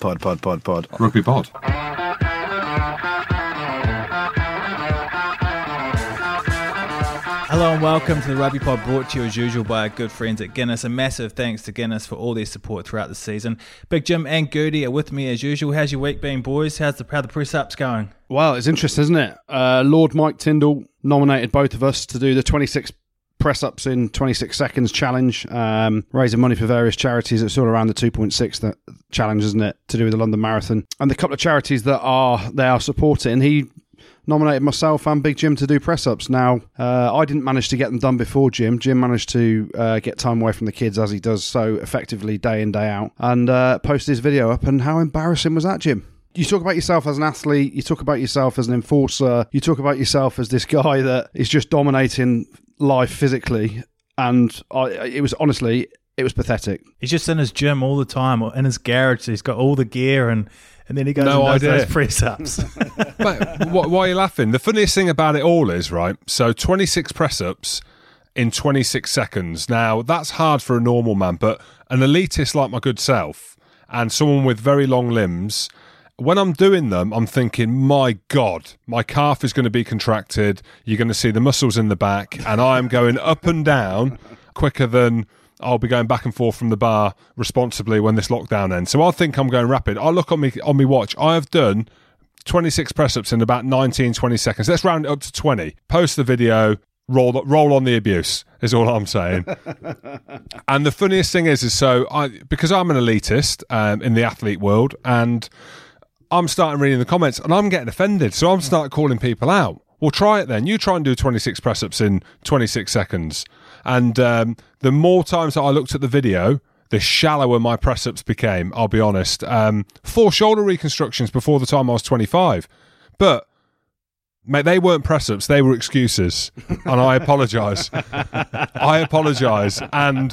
Pod, pod, pod, pod. Rugby pod. Hello and welcome to the Rugby Pod brought to you as usual by our good friends at Guinness. A massive thanks to Guinness for all their support throughout the season. Big Jim and Goody are with me as usual. How's your week been, boys? How's the, how the press ups going? Well, it's interesting, isn't it? Uh, Lord Mike Tindall nominated both of us to do the 26 press ups in 26 seconds challenge, um, raising money for various charities. It's all around the 2.6 that challenge, isn't it, to do with the London Marathon? And the couple of charities that are they are supporting, he nominated myself and Big Jim to do press ups. Now, uh, I didn't manage to get them done before Jim. Jim managed to uh, get time away from the kids as he does so effectively day in, day out, and uh, posted his video up. And how embarrassing was that, Jim? You talk about yourself as an athlete, you talk about yourself as an enforcer, you talk about yourself as this guy that is just dominating life physically. And I, it was honestly, it was pathetic. He's just in his gym all the time, or in his garage. He's got all the gear, and, and then he goes No and does idea. those press ups. Mate, why, why are you laughing? The funniest thing about it all is, right, so 26 press ups in 26 seconds. Now, that's hard for a normal man, but an elitist like my good self and someone with very long limbs, when I'm doing them, I'm thinking, my God, my calf is going to be contracted. You're going to see the muscles in the back, and I am going up and down quicker than. I'll be going back and forth from the bar responsibly when this lockdown ends. So I think I'm going rapid. I look on me on me watch. I have done 26 press ups in about 19, 20 seconds. Let's round it up to 20. Post the video, roll roll on the abuse, is all I'm saying. and the funniest thing is, is so I because I'm an elitist um, in the athlete world, and I'm starting reading the comments, and I'm getting offended. So I'm starting calling people out. Well, try it then. You try and do 26 press ups in 26 seconds. And um, the more times that I looked at the video, the shallower my press ups became. I'll be honest. Um, four shoulder reconstructions before the time I was 25. But Mate, they weren't press ups, they were excuses. And I apologise. I apologise. And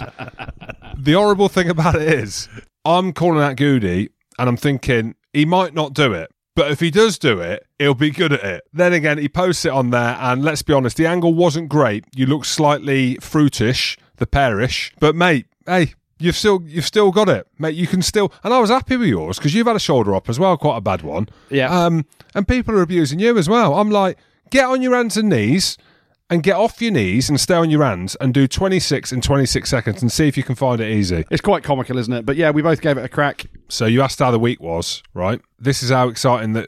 the horrible thing about it is, I'm calling out Goody and I'm thinking he might not do it. But if he does do it, he'll be good at it. Then again, he posts it on there, and let's be honest, the angle wasn't great. You look slightly fruitish, the pearish. But mate, hey, you've still you've still got it, mate. You can still. And I was happy with yours because you've had a shoulder up as well, quite a bad one. Yeah. Um, and people are abusing you as well. I'm like, get on your hands and knees. And get off your knees and stay on your hands and do 26 in 26 seconds and see if you can find it easy. It's quite comical, isn't it? But yeah, we both gave it a crack. So you asked how the week was, right? This is how exciting that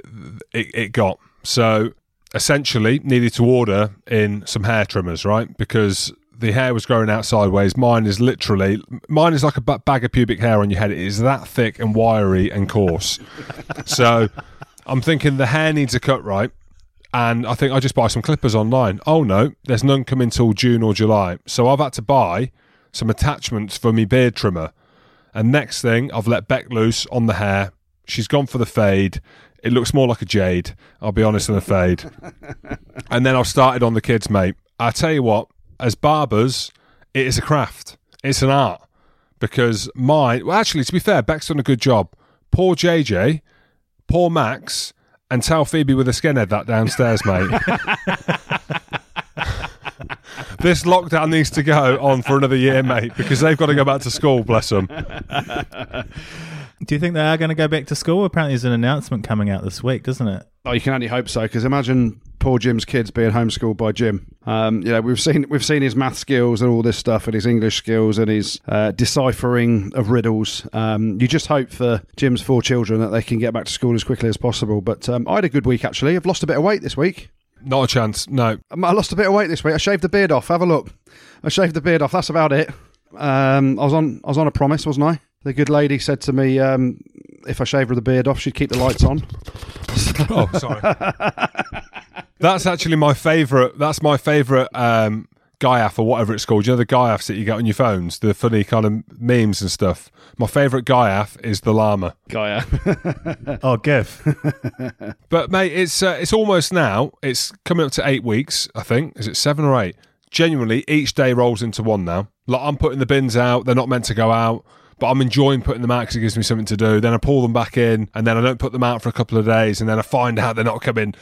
it, it got. So essentially, needed to order in some hair trimmers, right? Because the hair was growing out sideways. Mine is literally, mine is like a bag of pubic hair on your head. It is that thick and wiry and coarse. so I'm thinking the hair needs a cut, right? And I think I just buy some clippers online. Oh no, there's none coming till June or July. So I've had to buy some attachments for me beard trimmer. And next thing, I've let Beck loose on the hair. She's gone for the fade. It looks more like a jade, I'll be honest, than a fade. and then I've started on the kids, mate. I tell you what, as barbers, it is a craft. It's an art. Because mine, well, actually, to be fair, Beck's done a good job. Poor JJ, poor Max, and tell Phoebe with a skinhead that downstairs, mate. this lockdown needs to go on for another year, mate, because they've got to go back to school, bless them. Do you think they are going to go back to school? Apparently, there's an announcement coming out this week, doesn't it? Oh, you can only hope so. Because imagine poor Jim's kids being homeschooled by Jim. Um, you know, we've seen we've seen his math skills and all this stuff, and his English skills and his uh, deciphering of riddles. Um, you just hope for Jim's four children that they can get back to school as quickly as possible. But um, I had a good week actually. I've lost a bit of weight this week. Not a chance, no. Um, I lost a bit of weight this week. I shaved the beard off. Have a look. I shaved the beard off. That's about it. Um, I was on I was on a promise, wasn't I? The good lady said to me, um, if I shaved her the beard off, she'd keep the lights on. Oh, sorry. that's actually my favourite. That's my favourite um, GIAF or whatever it's called. You know the GIAFs that you get on your phones, the funny kind of memes and stuff. My favourite GIAF is the llama. Gaia. Oh, GIF. But mate, it's uh, it's almost now. It's coming up to eight weeks. I think is it seven or eight? Genuinely, each day rolls into one now. Like I'm putting the bins out. They're not meant to go out. But I'm enjoying putting them out because it gives me something to do. Then I pull them back in, and then I don't put them out for a couple of days, and then I find out they're not coming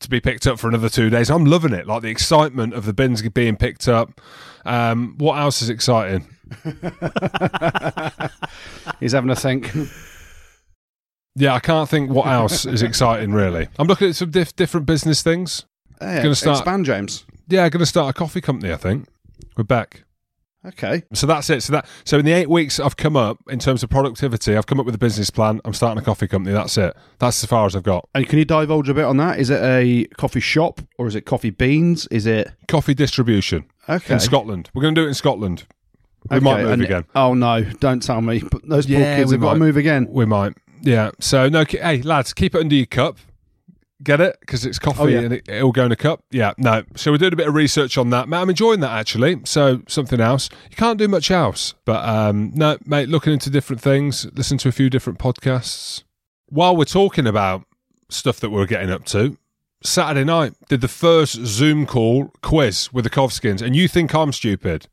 to be picked up for another two days. I'm loving it, like the excitement of the bins being picked up. Um, what else is exciting? He's having a think. yeah, I can't think what else is exciting really. I'm looking at some diff- different business things. Yeah, Gonna start- expand, James. Yeah, going to start a coffee company. I think we're back. Okay. So that's it. So that so in the eight weeks I've come up in terms of productivity, I've come up with a business plan. I'm starting a coffee company. That's it. That's as far as I've got. And can you divulge a bit on that? Is it a coffee shop or is it coffee beans? Is it Coffee distribution okay? in Scotland. We're going to do it in Scotland. We Okay, might move again. Oh no! Don't tell me. But those poor Yeah, kids have got to move again. We might. Yeah. So no. Hey lads, keep it under your cup. Get it? Because it's coffee Oh, yeah. and it, it'll go in a cup. Yeah. No. So we're doing a bit of research on that. Mate, I'm enjoying that actually. So something else. You can't do much else. But um, no, mate. Looking into different things. Listen to a few different podcasts. While we're talking about stuff that we're getting up to, Saturday night did the first Zoom call quiz with the Kovskins, and you think I'm stupid.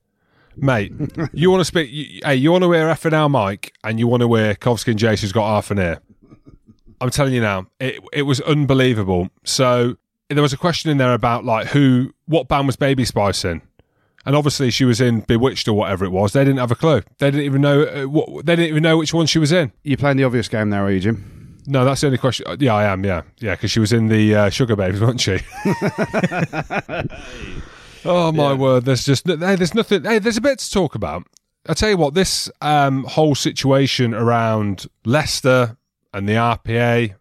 Mate, you want to speak? You, hey, you want to wear F and L mic, and you want to wear Kovskin Jace who's got half an ear. I'm telling you now, it it was unbelievable. So there was a question in there about like who, what band was Baby Spice in, and obviously she was in Bewitched or whatever it was. They didn't have a clue. They didn't even know uh, what. They didn't even know which one she was in. You're playing the obvious game now, are you, Jim? No, that's the only question. uh, Yeah, I am. Yeah, yeah, because she was in the uh, Sugar Babes, wasn't she? oh my word! There's just hey, there's nothing. Hey, there's a bit to talk about. I tell you what, this um, whole situation around Leicester and the RPA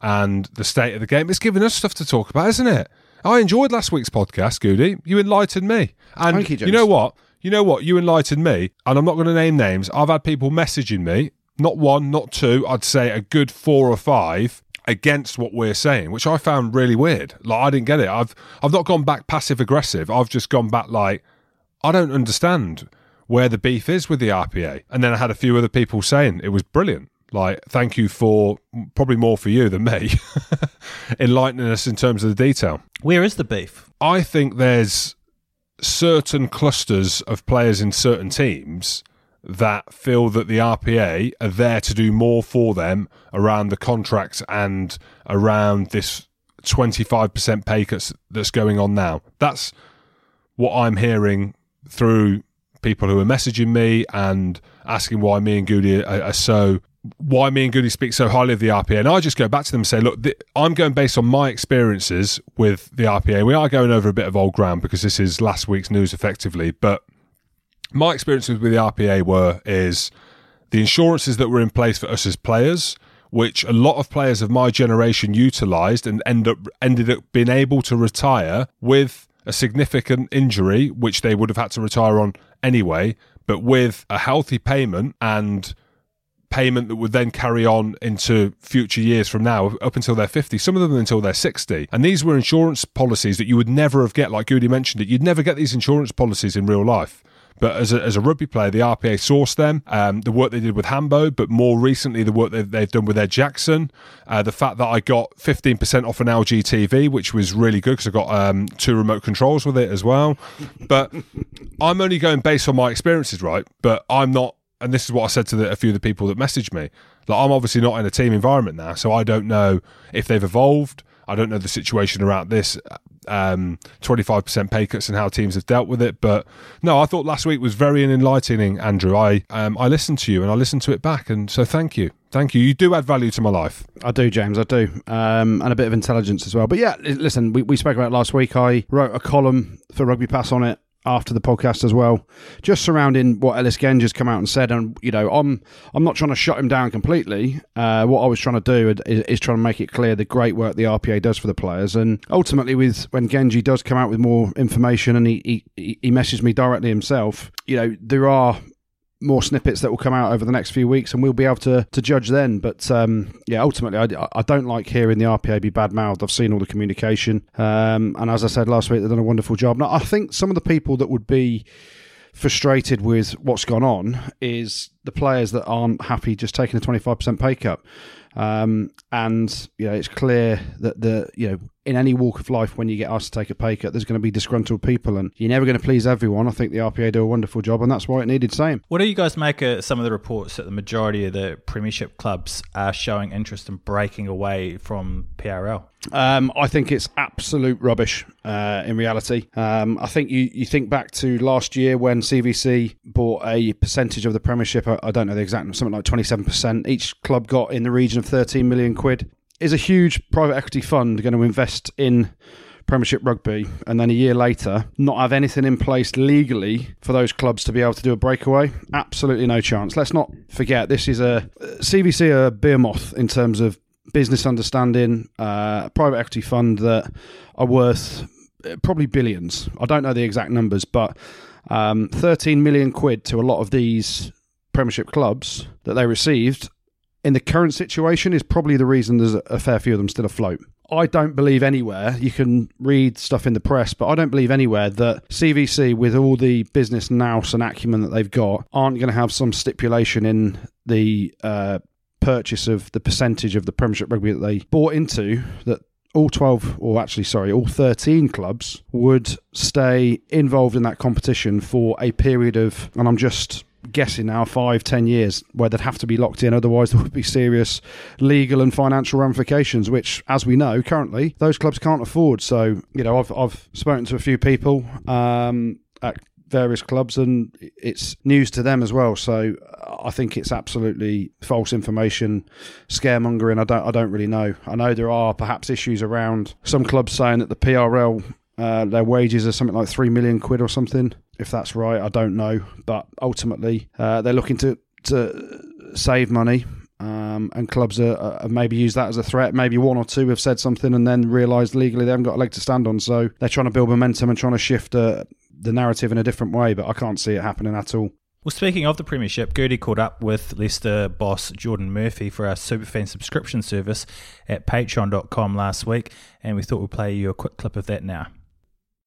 and the state of the game, it's given us stuff to talk about, isn't it? I enjoyed last week's podcast, Goody. You enlightened me, and Thank you, James. know what? You know what? You enlightened me, and I'm not going to name names. I've had people messaging me, not one, not two. I'd say a good four or five against what we're saying, which I found really weird. Like I didn't get it. I've I've not gone back passive aggressive. I've just gone back like I don't understand where the beef is with the RPA. And then I had a few other people saying it was brilliant. Like, thank you for probably more for you than me, enlightening us in terms of the detail. Where is the beef? I think there's certain clusters of players in certain teams that feel that the RPA are there to do more for them around the contracts and around this 25% pay cuts that's going on now. That's what I'm hearing through people who are messaging me and asking why me and Goody are, are so why me and Goody speak so highly of the RPA. And I just go back to them and say, look, th- I'm going based on my experiences with the RPA. We are going over a bit of old ground because this is last week's news effectively, but my experiences with the RPA were is the insurances that were in place for us as players, which a lot of players of my generation utilised and end up ended up being able to retire with a significant injury, which they would have had to retire on anyway, but with a healthy payment and payment that would then carry on into future years from now up until they're 50 some of them until they're 60 and these were insurance policies that you would never have get like Goody mentioned it you'd never get these insurance policies in real life but as a, as a rugby player, the RPA sourced them. Um, the work they did with Hambo, but more recently, the work they've, they've done with Ed Jackson. Uh, the fact that I got 15% off an LG TV, which was really good because I got um, two remote controls with it as well. But I'm only going based on my experiences, right? But I'm not, and this is what I said to the, a few of the people that messaged me. Like, I'm obviously not in a team environment now, so I don't know if they've evolved. I don't know the situation around this um, 25% pay cuts and how teams have dealt with it. But no, I thought last week was very enlightening, Andrew. I um, I listened to you and I listened to it back, and so thank you, thank you. You do add value to my life. I do, James. I do, um, and a bit of intelligence as well. But yeah, listen, we, we spoke about last week. I wrote a column for Rugby Pass on it after the podcast as well, just surrounding what Ellis Genge has come out and said. And you know, I'm I'm not trying to shut him down completely. Uh, what I was trying to do is, is trying to make it clear the great work the RPA does for the players. And ultimately, with when Genji does come out with more information, and he he, he messaged me directly himself, you know, there are more snippets that will come out over the next few weeks, and we'll be able to, to judge then. But um, yeah, ultimately, I, I don't like hearing the RPA be bad mouthed. I've seen all the communication, um, and as I said last week, they've done a wonderful job. Now, I think some of the people that would be frustrated with what's gone on is the players that aren't happy just taking a 25% pay cut. Um, and you know, it's clear that the you know in any walk of life when you get asked to take a pay cut, there's going to be disgruntled people, and you're never going to please everyone. I think the RPA do a wonderful job, and that's why it needed saying. What do you guys make of some of the reports that the majority of the Premiership clubs are showing interest in breaking away from PRL? Um, I think it's absolute rubbish. Uh, in reality, um, I think you, you think back to last year when CVC bought a percentage of the Premiership I, I don't know the exact number, something like twenty seven percent. Each club got in the region of thirteen million quid. Is a huge private equity fund going to invest in Premiership Rugby, and then a year later, not have anything in place legally for those clubs to be able to do a breakaway? Absolutely no chance. Let's not forget this is a CVC a behemoth in terms of business understanding, uh, a private equity fund that are worth uh, probably billions. I don't know the exact numbers, but um, 13 million quid to a lot of these Premiership clubs that they received in the current situation is probably the reason there's a fair few of them still afloat. I don't believe anywhere, you can read stuff in the press, but I don't believe anywhere that CVC, with all the business nous and acumen that they've got, aren't going to have some stipulation in the uh, purchase of the percentage of the Premiership rugby that they bought into that all 12 or actually sorry all 13 clubs would stay involved in that competition for a period of and i'm just guessing now five ten years where they'd have to be locked in otherwise there would be serious legal and financial ramifications which as we know currently those clubs can't afford so you know i've, I've spoken to a few people um, at various clubs, and it's news to them as well. So I think it's absolutely false information, scaremongering. I don't, I don't really know. I know there are perhaps issues around some clubs saying that the PRL uh, their wages are something like three million quid or something. If that's right, I don't know. But ultimately, uh, they're looking to to save money. Um, and clubs are, are, maybe use that as a threat. Maybe one or two have said something and then realised legally they haven't got a leg to stand on. So they're trying to build momentum and trying to shift uh, the narrative in a different way, but I can't see it happening at all. Well, speaking of the Premiership, Goody caught up with Leicester boss Jordan Murphy for our Superfan subscription service at patreon.com last week, and we thought we'd play you a quick clip of that now.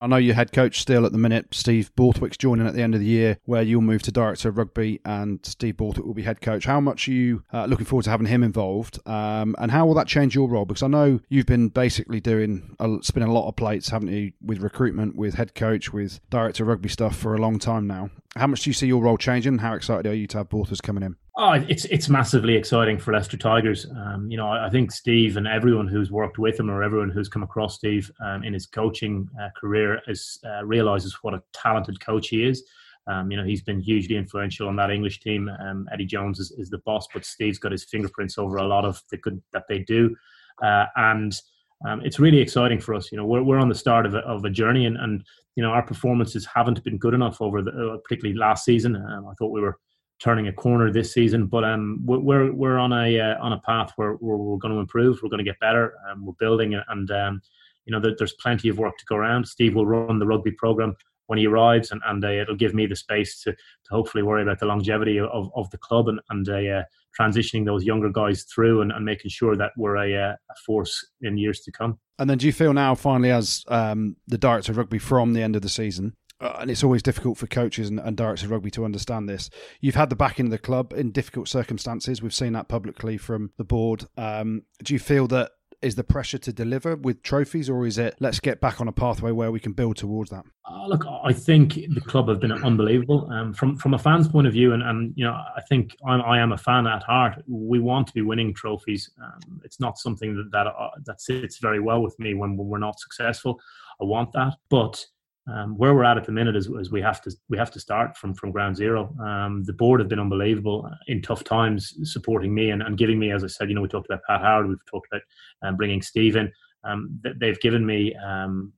I know your head coach still at the minute, Steve Borthwick's joining at the end of the year, where you'll move to director of rugby and Steve Borthwick will be head coach. How much are you uh, looking forward to having him involved, um, and how will that change your role? Because I know you've been basically doing a, spinning a lot of plates, haven't you, with recruitment, with head coach, with director of rugby stuff for a long time now. How much do you see your role changing? How excited are you to have Borthwick coming in? Oh, it's it's massively exciting for Leicester Tigers. Um, you know, I think Steve and everyone who's worked with him or everyone who's come across Steve um, in his coaching uh, career is uh, realizes what a talented coach he is. Um, you know, he's been hugely influential on that English team. Um, Eddie Jones is, is, the boss, but Steve's got his fingerprints over a lot of the good that they do, uh, and um, it's really exciting for us. You know, we're we're on the start of a, of a journey, and and you know our performances haven't been good enough over the uh, particularly last season. Um, I thought we were turning a corner this season. But um, we're we're on a uh, on a path where, we're going to improve. We're going to get better. Um, we're building, and um, you know there, there's plenty of work to go around. Steve will run the rugby program when he arrives, and, and uh, it'll give me the space to, to hopefully worry about the longevity of, of the club and, and uh, transitioning those younger guys through and, and making sure that we're a, uh, a, force in years to come. And then do you feel now, finally, as um, the director of rugby from the end of the season, uh, and it's always difficult for coaches and, and, directors of rugby to understand this. You've had the backing of the club in difficult circumstances. We've seen that publicly from the board. Um, do you feel that is the pressure to deliver with trophies, or is it let's get back on a pathway where we can build towards that? Uh, look, I think the club have been unbelievable um, from from a fan's point of view, and, and you know I think I'm, I am a fan at heart. We want to be winning trophies. Um, it's not something that that, uh, that sits very well with me when, when we're not successful. I want that, but um, where we're at at the minute is, is, we have to we have to start from from ground zero. Um, the board have been unbelievable in tough times, supporting me and, and, giving me, as I said, you know, we talked about Pat Howard, we've talked about um, bringing Stephen. Um, they've given me um,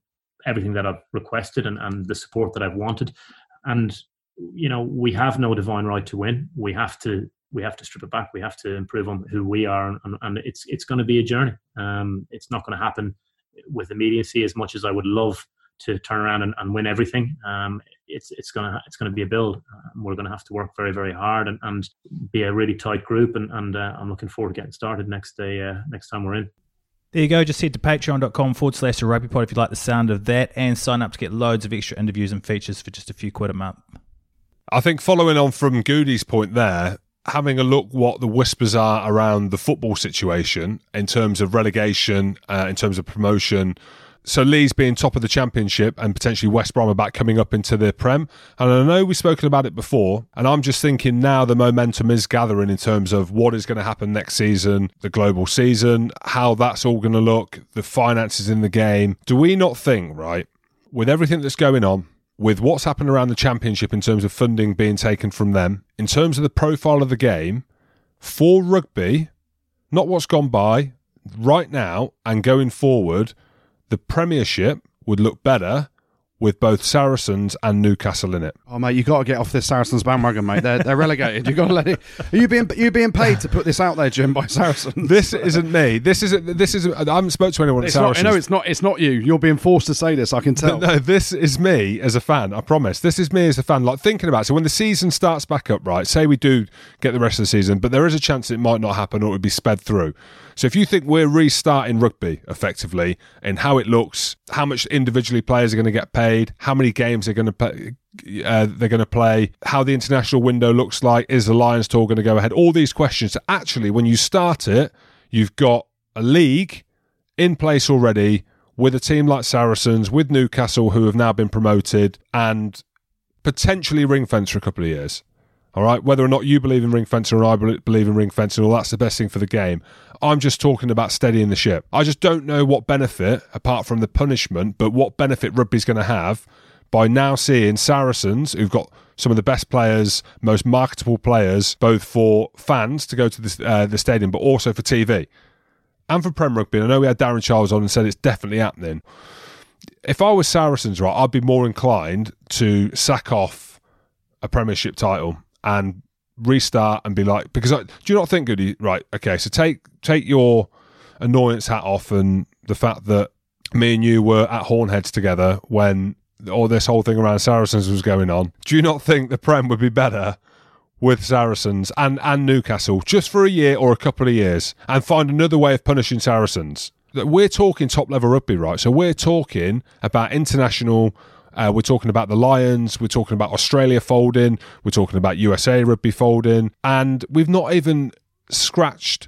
everything that I've requested and, and the support that I've wanted. And you know, we have no divine right to win. We have to we have to strip it back. We have to improve on who we are, and, and it's it's going to be a journey. Um, it's not going to happen with immediacy as much as I would love to turn around and, and win everything. Um, it's it's gonna it's gonna be a build. Um, we're gonna have to work very very hard and, and be a really tight group. And, and uh, I'm looking forward to getting started next day uh, next time we're in. There you go. Just head to patreon.com forward slash rugby pod if you like the sound of that and sign up to get loads of extra interviews and features for just a few quid a month. I think following on from Goody's point there, having a look what the whispers are around the football situation in terms of relegation, uh, in terms of promotion, so Leeds being top of the championship and potentially West Brom are back coming up into the Prem. And I know we've spoken about it before, and I'm just thinking now the momentum is gathering in terms of what is going to happen next season, the global season, how that's all going to look, the finances in the game. Do we not think, right, with everything that's going on, with what's happened around the championship in terms of funding being taken from them, in terms of the profile of the game, for rugby, not what's gone by, right now and going forward, the Premiership would look better with both Saracens and Newcastle in it. Oh mate, you got to get off this Saracens bandwagon, mate. They're, they're relegated. You got to let it. Are you being you being paid to put this out there, Jim, by Saracens? This isn't me. This isn't. This is. I haven't spoke to anyone at It's not, Saracens. no, it's not. It's not you. You're being forced to say this. I can tell. No, this is me as a fan. I promise. This is me as a fan. Like thinking about. It. So when the season starts back up, right? Say we do get the rest of the season, but there is a chance it might not happen or it would be sped through. So if you think we're restarting rugby effectively in how it looks, how much individually players are going to get paid, how many games they're going to play, uh, they're going to play, how the international window looks like, is the Lions tour going to go ahead? All these questions. So actually, when you start it, you've got a league in place already with a team like Saracens, with Newcastle, who have now been promoted, and potentially ring fence for a couple of years. All right, whether or not you believe in ring fencing or I believe in ring fencing, or that's the best thing for the game. I'm just talking about steadying the ship. I just don't know what benefit, apart from the punishment, but what benefit rugby's going to have by now seeing Saracens, who've got some of the best players, most marketable players, both for fans to go to the, uh, the stadium, but also for TV and for Prem Rugby. I know we had Darren Childs on and said it's definitely happening. If I was Saracens, right, I'd be more inclined to sack off a Premiership title and restart and be like, because I, do you not think, Goody? Right, okay, so take take your annoyance hat off and the fact that me and you were at Hornheads together when all this whole thing around Saracens was going on. Do you not think the Prem would be better with Saracens and, and Newcastle just for a year or a couple of years and find another way of punishing Saracens? that We're talking top level rugby, right? So we're talking about international. Uh, we're talking about the Lions. We're talking about Australia folding. We're talking about USA rugby folding. And we've not even scratched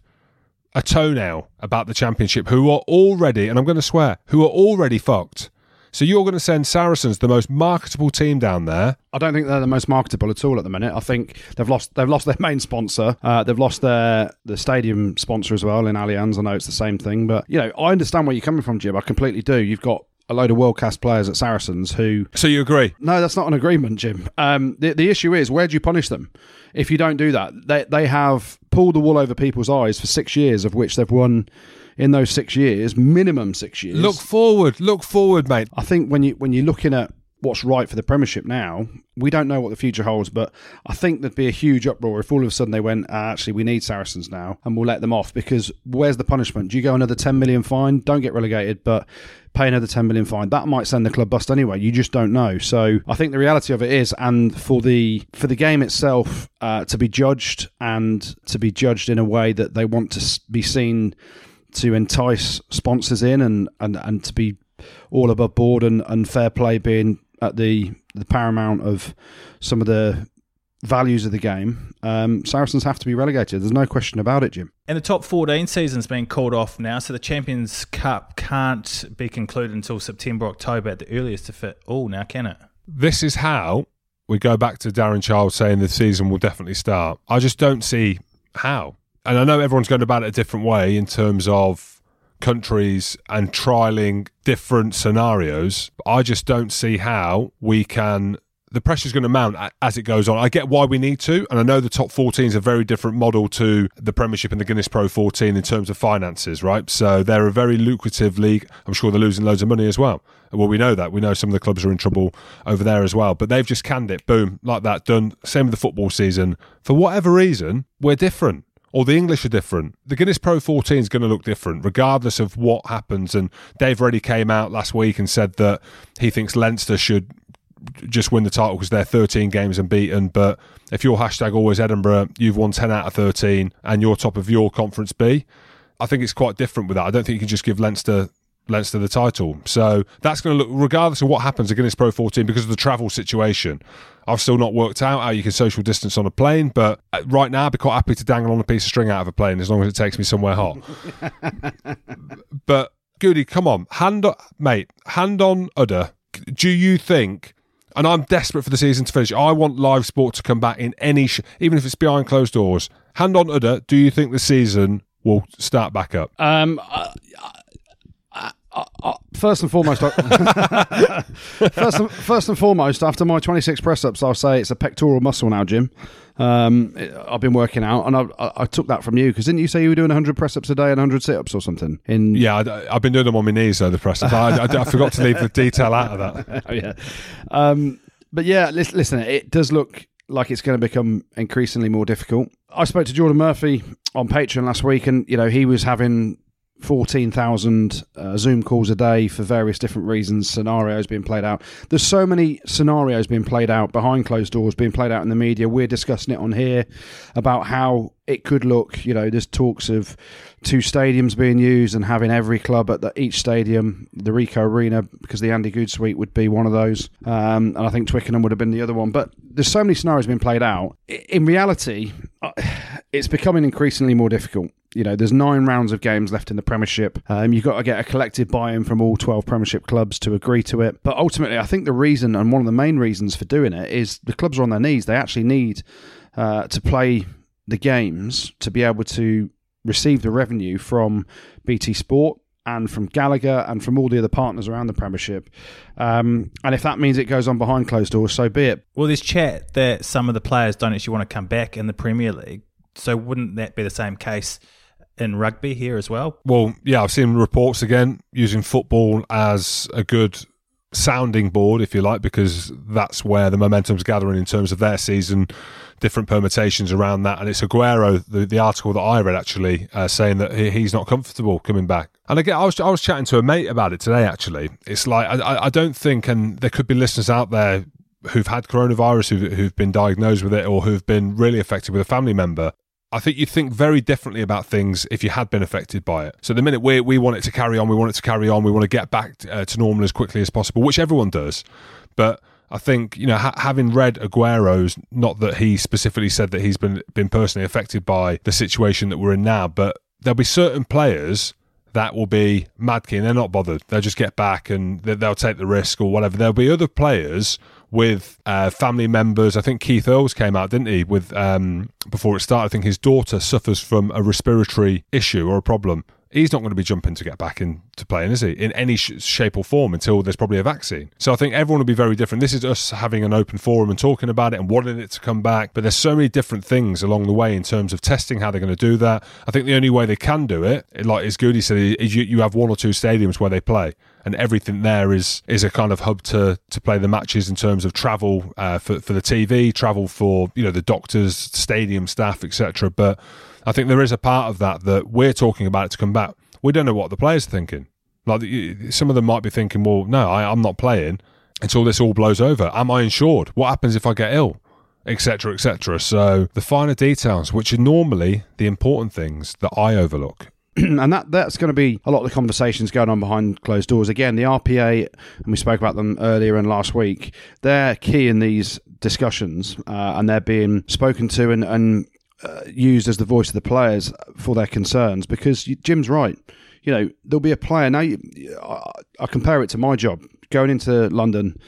a toenail about the championship, who are already, and I'm going to swear, who are already fucked. So you're going to send Saracens, the most marketable team down there. I don't think they're the most marketable at all at the minute. I think they've lost they've lost their main sponsor. Uh, they've lost their the stadium sponsor as well in Allianz. I know it's the same thing, but you know I understand where you're coming from, Jim. I completely do. You've got a load of world class players at Saracens who. So you agree? No, that's not an agreement, Jim. Um, the the issue is where do you punish them? If you don't do that, they they have pulled the wool over people's eyes for six years, of which they've won in those six years, minimum six years. Look forward, look forward, mate. I think when you when you're looking at what's right for the Premiership now, we don't know what the future holds, but I think there'd be a huge uproar if all of a sudden they went, ah, actually, we need Saracens now, and we'll let them off because where's the punishment? Do you go another 10 million fine? Don't get relegated, but pay another 10 million fine. That might send the club bust anyway. You just don't know. So I think the reality of it is, and for the for the game itself uh, to be judged and to be judged in a way that they want to be seen to entice sponsors in and, and, and to be all above board and, and fair play being at the the paramount of some of the values of the game, um, Saracens have to be relegated. There's no question about it, Jim. And the top 14 season's been called off now, so the Champions Cup can't be concluded until September, October at the earliest to fit all now, can it? This is how we go back to Darren Child saying the season will definitely start. I just don't see how. And I know everyone's going about it a different way in terms of countries and trialing different scenarios. I just don't see how we can. The pressure's going to mount as it goes on. I get why we need to, and I know the top 14 is a very different model to the Premiership and the Guinness Pro 14 in terms of finances, right? So they're a very lucrative league. I'm sure they're losing loads of money as well. Well, we know that. We know some of the clubs are in trouble over there as well. But they've just canned it. Boom, like that, done. Same with the football season. For whatever reason, we're different or the English are different. The Guinness Pro 14 is going to look different, regardless of what happens. And Dave Reddy came out last week and said that he thinks Leinster should just win the title because they're 13 games unbeaten. But if you're hashtag always Edinburgh, you've won 10 out of 13 and you're top of your Conference B. I think it's quite different with that. I don't think you can just give Leinster Leinster the title. So that's going to look, regardless of what happens against Pro 14, because of the travel situation. I've still not worked out how you can social distance on a plane, but right now I'd be quite happy to dangle on a piece of string out of a plane as long as it takes me somewhere hot. but Goody, come on, hand on, mate, hand on udder. Do you think? And I'm desperate for the season to finish. I want live sport to come back in any, sh- even if it's behind closed doors. Hand on udder. Do you think the season will start back up? Um, uh, first and foremost, first, and, first and foremost, after my 26 press ups, I'll say it's a pectoral muscle now, Jim. Um, I've been working out, and I, I, I took that from you because didn't you say you were doing 100 press ups a day and 100 sit ups or something? In Yeah, I, have been doing them on my knees though. The press ups. I, I, I, forgot to leave the detail out of that. oh, yeah. Um, but yeah, listen, it does look like it's going to become increasingly more difficult. I spoke to Jordan Murphy on Patreon last week, and you know he was having 14,000 uh, Zoom calls a day for various different reasons, scenarios being played out. There's so many scenarios being played out behind closed doors, being played out in the media. We're discussing it on here about how it could look. You know, there's talks of two stadiums being used and having every club at the, each stadium, the Ricoh Arena, because the Andy Goode Suite would be one of those. Um, and I think Twickenham would have been the other one. But there's so many scenarios being played out. In reality, it's becoming increasingly more difficult you know, there's nine rounds of games left in the Premiership. Um, you've got to get a collective buy-in from all 12 Premiership clubs to agree to it. But ultimately, I think the reason and one of the main reasons for doing it is the clubs are on their knees. They actually need uh, to play the games to be able to receive the revenue from BT Sport and from Gallagher and from all the other partners around the Premiership. Um, and if that means it goes on behind closed doors, so be it. Well, there's chat that some of the players don't actually want to come back in the Premier League. So wouldn't that be the same case in rugby here as well? Well, yeah, I've seen reports again using football as a good sounding board, if you like, because that's where the momentum's gathering in terms of their season, different permutations around that. And it's Aguero, the, the article that I read actually, uh, saying that he, he's not comfortable coming back. And again, I was I was chatting to a mate about it today. Actually, it's like I, I don't think, and there could be listeners out there who've had coronavirus, who've, who've been diagnosed with it, or who've been really affected with a family member. I think you'd think very differently about things if you had been affected by it. So the minute we we want it to carry on, we want it to carry on, we want to get back to, uh, to normal as quickly as possible, which everyone does. But I think you know, ha- having read Aguero's, not that he specifically said that he's been been personally affected by the situation that we're in now, but there'll be certain players that will be mad keen. They're not bothered. They'll just get back and they'll take the risk or whatever. There'll be other players with uh, family members. I think Keith Earls came out, didn't he? With um, before it started, I think his daughter suffers from a respiratory issue or a problem, he's not going to be jumping to get back into playing, is he? In any sh- shape or form until there's probably a vaccine. So I think everyone will be very different. This is us having an open forum and talking about it and wanting it to come back. But there's so many different things along the way in terms of testing how they're going to do that. I think the only way they can do it, like as Goody said, is you, you have one or two stadiums where they play and everything there is is a kind of hub to to play the matches in terms of travel uh, for for the TV, travel for you know the doctors, stadium staff, etc. But I think there is a part of that that we're talking about to come back. We don't know what the players are thinking. Like some of them might be thinking, well, no, I, I'm not playing until this all blows over. Am I insured? What happens if I get ill? Etc. Etc. So the finer details, which are normally the important things that I overlook. and that that's going to be a lot of the conversations going on behind closed doors. Again, the RPA, and we spoke about them earlier and last week. They're key in these discussions, uh, and they're being spoken to and, and uh, used as the voice of the players for their concerns because Jim's right. You know, there'll be a player now. You, I, I, compare it to my job going into London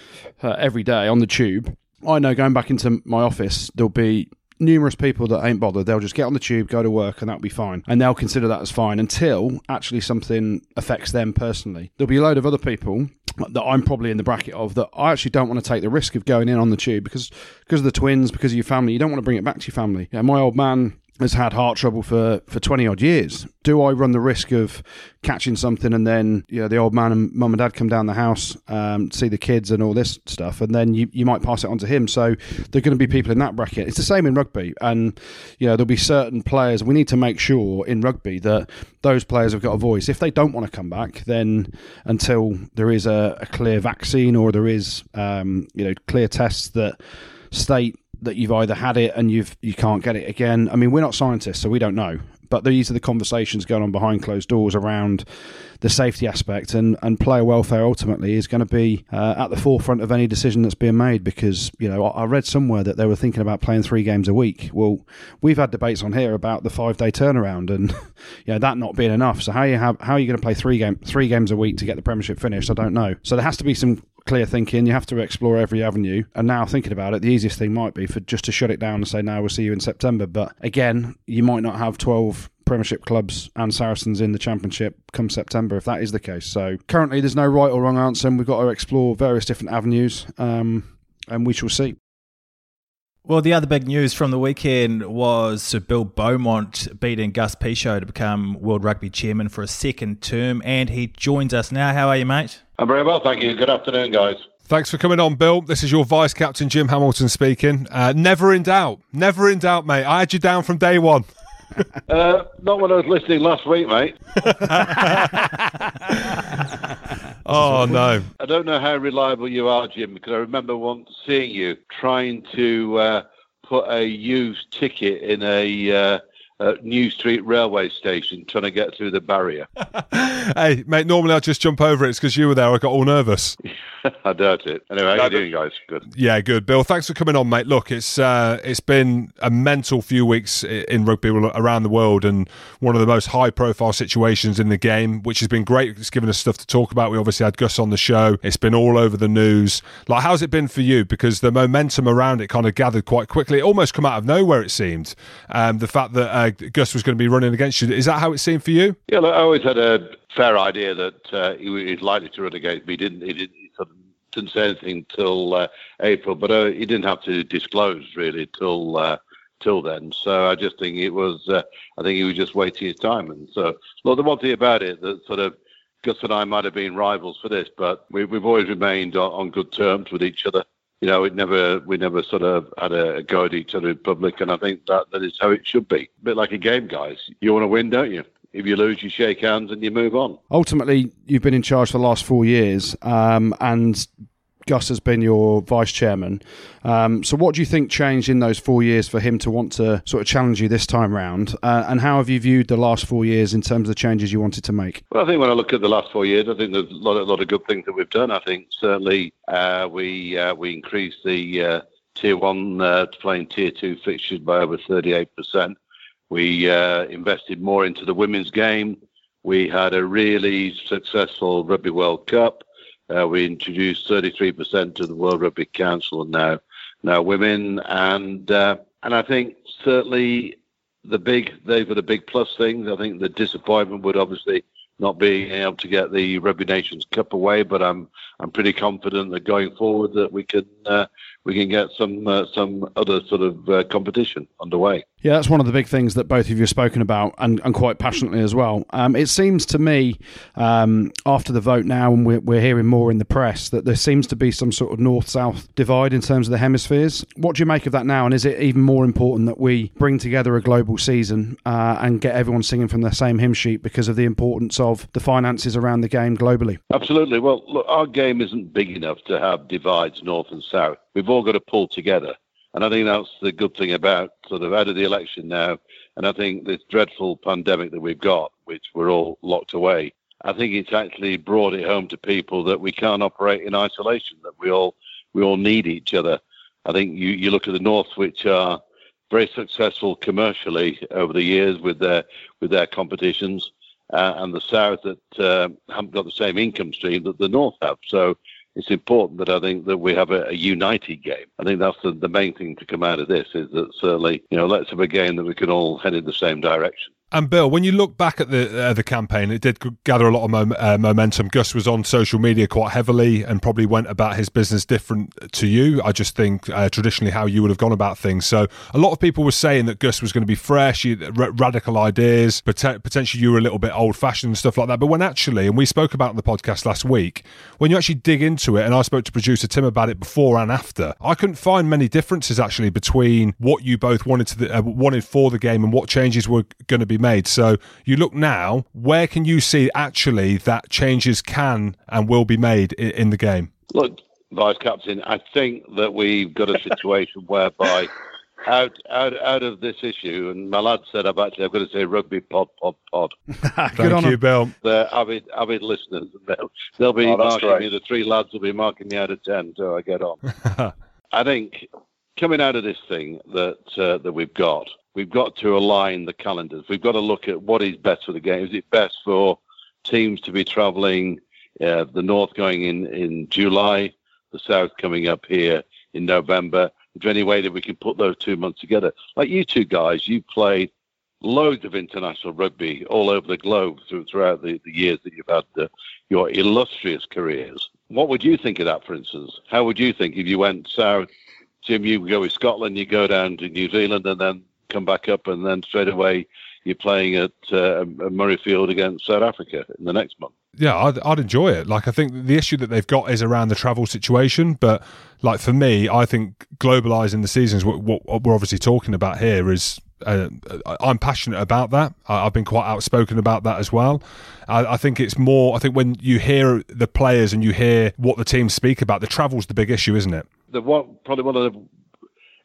uh, every day on the tube. I know going back into my office, there'll be numerous people that ain't bothered. They'll just get on the tube, go to work, and that'll be fine. And they'll consider that as fine until actually something affects them personally. There'll be a load of other people that I'm probably in the bracket of that I actually don't want to take the risk of going in on the tube because because of the twins, because of your family. You don't want to bring it back to your family. Yeah, my old man has had heart trouble for, for 20 odd years. Do I run the risk of catching something and then, you know, the old man and mum and dad come down the house, um, see the kids and all this stuff, and then you, you might pass it on to him. So there are going to be people in that bracket. It's the same in rugby. And, you know, there'll be certain players. We need to make sure in rugby that those players have got a voice. If they don't want to come back, then until there is a, a clear vaccine or there is, um, you know, clear tests that state that you've either had it and you've you can't get it again. I mean, we're not scientists, so we don't know. But these are the conversations going on behind closed doors around the safety aspect, and, and player welfare ultimately is going to be uh, at the forefront of any decision that's being made. Because you know, I, I read somewhere that they were thinking about playing three games a week. Well, we've had debates on here about the five day turnaround, and you know that not being enough. So how you have how are you going to play three game three games a week to get the Premiership finished? I don't know. So there has to be some clear thinking. You have to explore every avenue. And now thinking about it, the easiest thing might be for just to shut it down and say, "Now we'll see you in September." But again, you might not have twelve Premiership clubs and Saracens in the Championship come September, if that is the case. So currently, there's no right or wrong answer, and we've got to explore various different avenues, um, and we shall see. Well, the other big news from the weekend was Bill Beaumont beating Gus Pichot to become World Rugby Chairman for a second term, and he joins us now. How are you, mate? I'm very well, thank you. Good afternoon, guys. Thanks for coming on, Bill. This is your Vice Captain, Jim Hamilton, speaking. Uh, never in doubt. Never in doubt, mate. I had you down from day one. uh, not when I was listening last week, mate. oh no! I don't know how reliable you are, Jim, because I remember once seeing you trying to uh, put a used ticket in a uh, New Street Railway Station trying to get through the barrier. hey, mate, normally I'd just jump over it. It's because you were there. I got all nervous. I doubt it. Anyway, how you doing, guys? Good. Yeah, good. Bill, thanks for coming on, mate. Look, it's uh, it's been a mental few weeks in rugby around the world, and one of the most high-profile situations in the game, which has been great. It's given us stuff to talk about. We obviously had Gus on the show. It's been all over the news. Like, how's it been for you? Because the momentum around it kind of gathered quite quickly. It almost come out of nowhere. It seemed. Um, the fact that uh, Gus was going to be running against you is that how it seemed for you? Yeah, look, I always had a fair idea that uh, he was likely to run against me. He didn't. He didn't. He sort of didn't say anything till uh, April, but uh, he didn't have to disclose really till uh, till then. So I just think it was. Uh, I think he was just waiting his time. And so, look, the one thing about it that sort of Gus and I might have been rivals for this, but we, have always remained on, on, good terms with each other. You know, it never we never sort of had a, go at each other in public, and I think that that is how it should be. A bit like a game, guys. You want to win, don't you? if you lose, you shake hands and you move on. Ultimately, you've been in charge for the last four years, um, and Gus has been your vice chairman. Um, so, what do you think changed in those four years for him to want to sort of challenge you this time round? Uh, and how have you viewed the last four years in terms of the changes you wanted to make? Well, I think when I look at the last four years, I think there's a lot, a lot of good things that we've done. I think certainly uh, we uh, we increased the uh, tier one uh, playing tier two fixtures by over 38 percent. We uh, invested more into the women's game. We had a really successful Rugby World Cup. Uh, we introduced 33% to the World Rugby Council and now now women and uh, and I think certainly the big they've got the big plus things. I think the disappointment would obviously not being able to get the Rugby Nations Cup away, but I'm I'm pretty confident that going forward that we can uh, we can get some uh, some other sort of uh, competition underway. Yeah, that's one of the big things that both of you have spoken about, and, and quite passionately as well. Um, it seems to me, um, after the vote now, and we're, we're hearing more in the press, that there seems to be some sort of north south divide in terms of the hemispheres. What do you make of that now? And is it even more important that we bring together a global season uh, and get everyone singing from the same hymn sheet because of the importance of the finances around the game globally? Absolutely. Well, look, our game isn't big enough to have divides north and south. We've all got to pull together. And I think that's the good thing about sort of out of the election now. And I think this dreadful pandemic that we've got, which we're all locked away, I think it's actually brought it home to people that we can't operate in isolation, that we all we all need each other. I think you, you look at the North, which are very successful commercially over the years with their with their competitions, uh, and the South that uh, haven't got the same income stream that the North have. So it's important that I think that we have a, a united game. I think that's the, the main thing to come out of this is that certainly, you know, let's have a game that we can all head in the same direction. And Bill, when you look back at the uh, the campaign, it did gather a lot of mom- uh, momentum. Gus was on social media quite heavily and probably went about his business different to you. I just think uh, traditionally how you would have gone about things. So a lot of people were saying that Gus was going to be fresh, r- radical ideas, pot- potentially you were a little bit old fashioned and stuff like that. But when actually, and we spoke about the podcast last week, when you actually dig into it, and I spoke to producer Tim about it before and after, I couldn't find many differences actually between what you both wanted to the, uh, wanted for the game and what changes were going to be made. So you look now, where can you see actually that changes can and will be made in, in the game? Look, Vice Captain, I think that we've got a situation whereby out out out of this issue, and my lad said I've actually I've got to say rugby pod pod pod. Thank you, Bill. They're avid avid listeners. They'll, they'll be oh, marking great. me. The three lads will be marking me out of ten, so I get on. I think coming out of this thing that uh, that we've got, we've got to align the calendars. We've got to look at what is best for the game. Is it best for teams to be travelling, uh, the North going in, in July, the South coming up here in November? Is there any way that we can put those two months together? Like you two guys, you played loads of international rugby all over the globe through, throughout the, the years that you've had uh, your illustrious careers. What would you think of that, for instance? How would you think if you went south? Jim, you go with Scotland, you go down to New Zealand, and then come back up, and then straight away you're playing at uh, Murrayfield against South Africa in the next month. Yeah, I'd, I'd enjoy it. Like, I think the issue that they've got is around the travel situation. But, like, for me, I think globalizing the seasons, what, what we're obviously talking about here is uh, I'm passionate about that. I've been quite outspoken about that as well. I, I, think it's more. I think when you hear the players and you hear what the teams speak about, the travel's the big issue, isn't it? The one probably one of the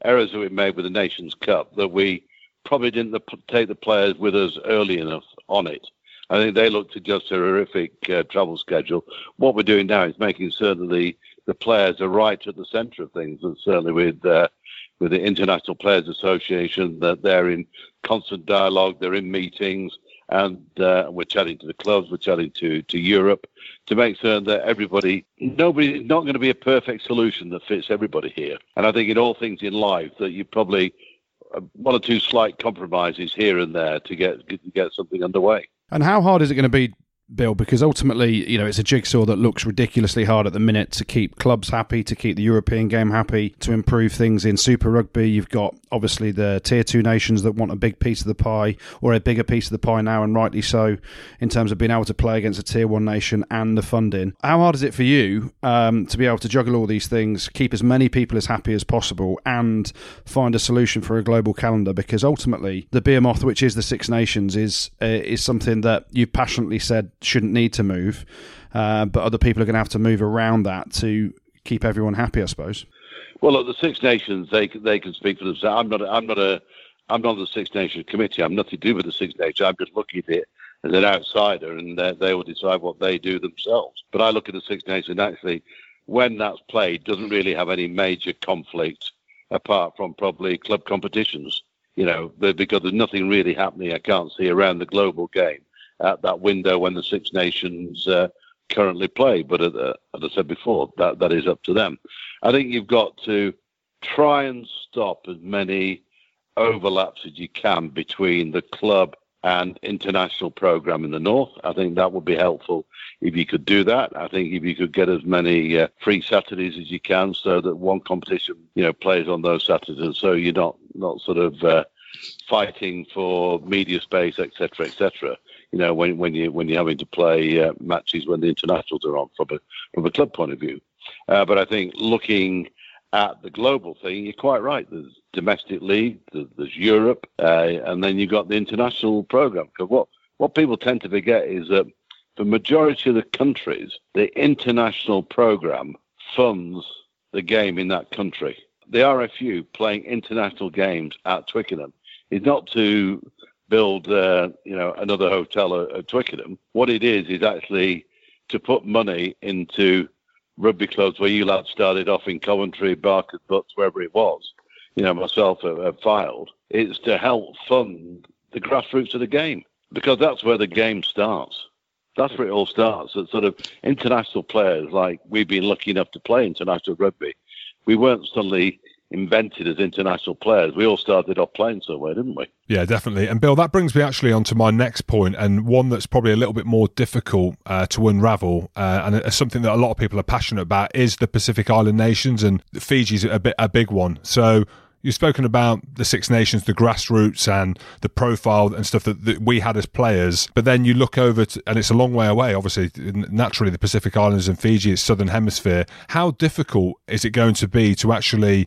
errors that we made with the Nations Cup that we probably didn't take the players with us early enough on it. I think they looked at just a horrific uh, travel schedule. What we're doing now is making certain the the players are right at the centre of things, and certainly with uh, with the International Players Association, that they're in constant dialogue, they're in meetings, and uh, we're chatting to the clubs, we're chatting to to Europe to make certain that everybody, nobody, not going to be a perfect solution that fits everybody here. And I think in all things in life that you probably uh, one or two slight compromises here and there to get to get something underway. And how hard is it going to be Bill, because ultimately, you know, it's a jigsaw that looks ridiculously hard at the minute to keep clubs happy, to keep the European game happy, to improve things in Super Rugby. You've got obviously the tier two nations that want a big piece of the pie, or a bigger piece of the pie now, and rightly so, in terms of being able to play against a tier one nation and the funding. How hard is it for you um, to be able to juggle all these things, keep as many people as happy as possible, and find a solution for a global calendar? Because ultimately, the behemoth, which is the Six Nations, is uh, is something that you've passionately said shouldn't need to move, uh, but other people are going to have to move around that to keep everyone happy, I suppose. Well, look, the Six Nations they they can speak for themselves. I'm not I'm not a I'm not the Six Nations committee. I'm nothing to do with the Six Nations. I'm just looking at it as an outsider, and they will decide what they do themselves. But I look at the Six Nations actually when that's played doesn't really have any major conflict apart from probably club competitions. You know, because there's nothing really happening. I can't see around the global game at that window when the Six Nations uh, currently play. But uh, as I said before, that that is up to them. I think you've got to try and stop as many overlaps as you can between the club and international program in the north. I think that would be helpful if you could do that. I think if you could get as many uh, free Saturdays as you can, so that one competition, you know, plays on those Saturdays, so you're not not sort of uh, fighting for media space, etc., etc you know, when, when you when you're having to play uh, matches when the internationals are on from a from a club point of view. Uh, but I think looking at the global thing, you're quite right. There's domestic league, there's, there's Europe, uh, and then you've got the international program. Because what what people tend to forget is that the majority of the countries, the international program funds the game in that country. The RFU playing international games at Twickenham is not to build, uh, you know, another hotel at, at Twickenham. What it is is actually to put money into rugby clubs where you lads started off in Coventry, Barker's Butts, wherever it was. You know, myself have, have filed. It's to help fund the grassroots of the game because that's where the game starts. That's where it all starts. It's sort of international players like we've been lucky enough to play international rugby. We weren't suddenly invented as international players. We all started off playing somewhere, didn't we? Yeah, definitely. And Bill, that brings me actually on to my next point, and one that's probably a little bit more difficult uh, to unravel, uh, and it's something that a lot of people are passionate about is the Pacific Island nations, and Fiji's a bit a big one. So. You've spoken about the Six Nations, the grassroots, and the profile and stuff that, that we had as players. But then you look over, to, and it's a long way away. Obviously, naturally, the Pacific Islands and Fiji, it's Southern Hemisphere. How difficult is it going to be to actually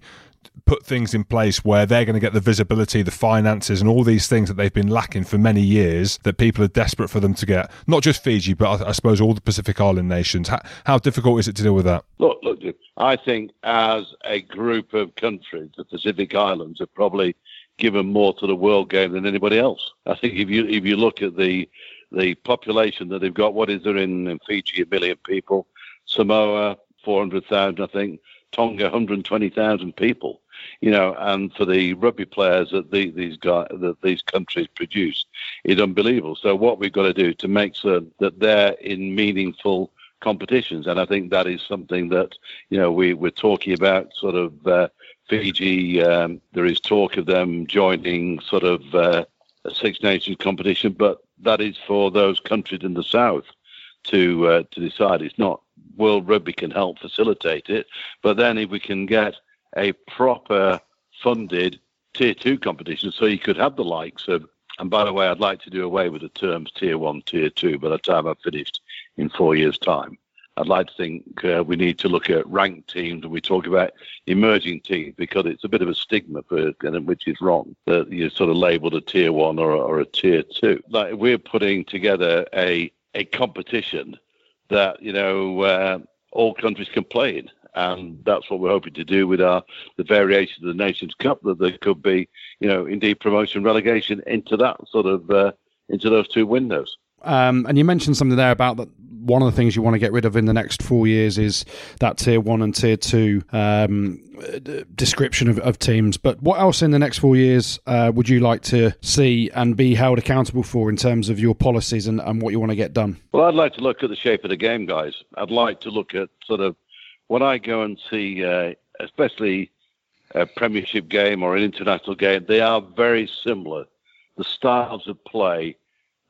put things in place where they're going to get the visibility, the finances, and all these things that they've been lacking for many years that people are desperate for them to get. Not just Fiji, but I, I suppose all the Pacific Island nations. How, how, difficult is it to deal with that? Look, look, I think as a group of countries, the Pacific Islands have probably given more to the world game than anybody else. I think if you if you look at the the population that they've got, what is there in, in Fiji? A million people. Samoa, 400,000, I think. Tonga, 120,000 people you know, and for the rugby players that the, these guys, that these countries produce, is unbelievable. So what we've got to do to make certain that they're in meaningful competitions, and I think that is something that you know we we're talking about sort of. Uh, Fiji, um, there is talk of them joining sort of uh, a Six Nations competition, but that is for those countries in the south to uh, to decide. It's not World Rugby can help facilitate it, but then if we can get a proper funded tier two competition, so you could have the likes of. And by the way, I'd like to do away with the terms tier one, tier two by the time I've finished in four years' time. I'd like to think uh, we need to look at ranked teams and we talk about emerging teams because it's a bit of a stigma for which is wrong that you're sort of labelled a tier one or, or a tier two. Like we're putting together a a competition that you know uh, all countries can play in, and that's what we're hoping to do with our the variation of the Nations Cup. That there could be, you know, indeed promotion relegation into that sort of uh, into those two windows. Um, and you mentioned something there about that. One of the things you want to get rid of in the next four years is that tier one and tier two um, description of, of, teams. But what else in the next four years uh, would you like to see and be held accountable for in terms of your policies and, and what you want to get done? Well, I'd like to look at the shape of the game, guys. I'd like to look at sort of when I go and see, uh, especially a Premiership game or an international game, they are very similar. The styles of play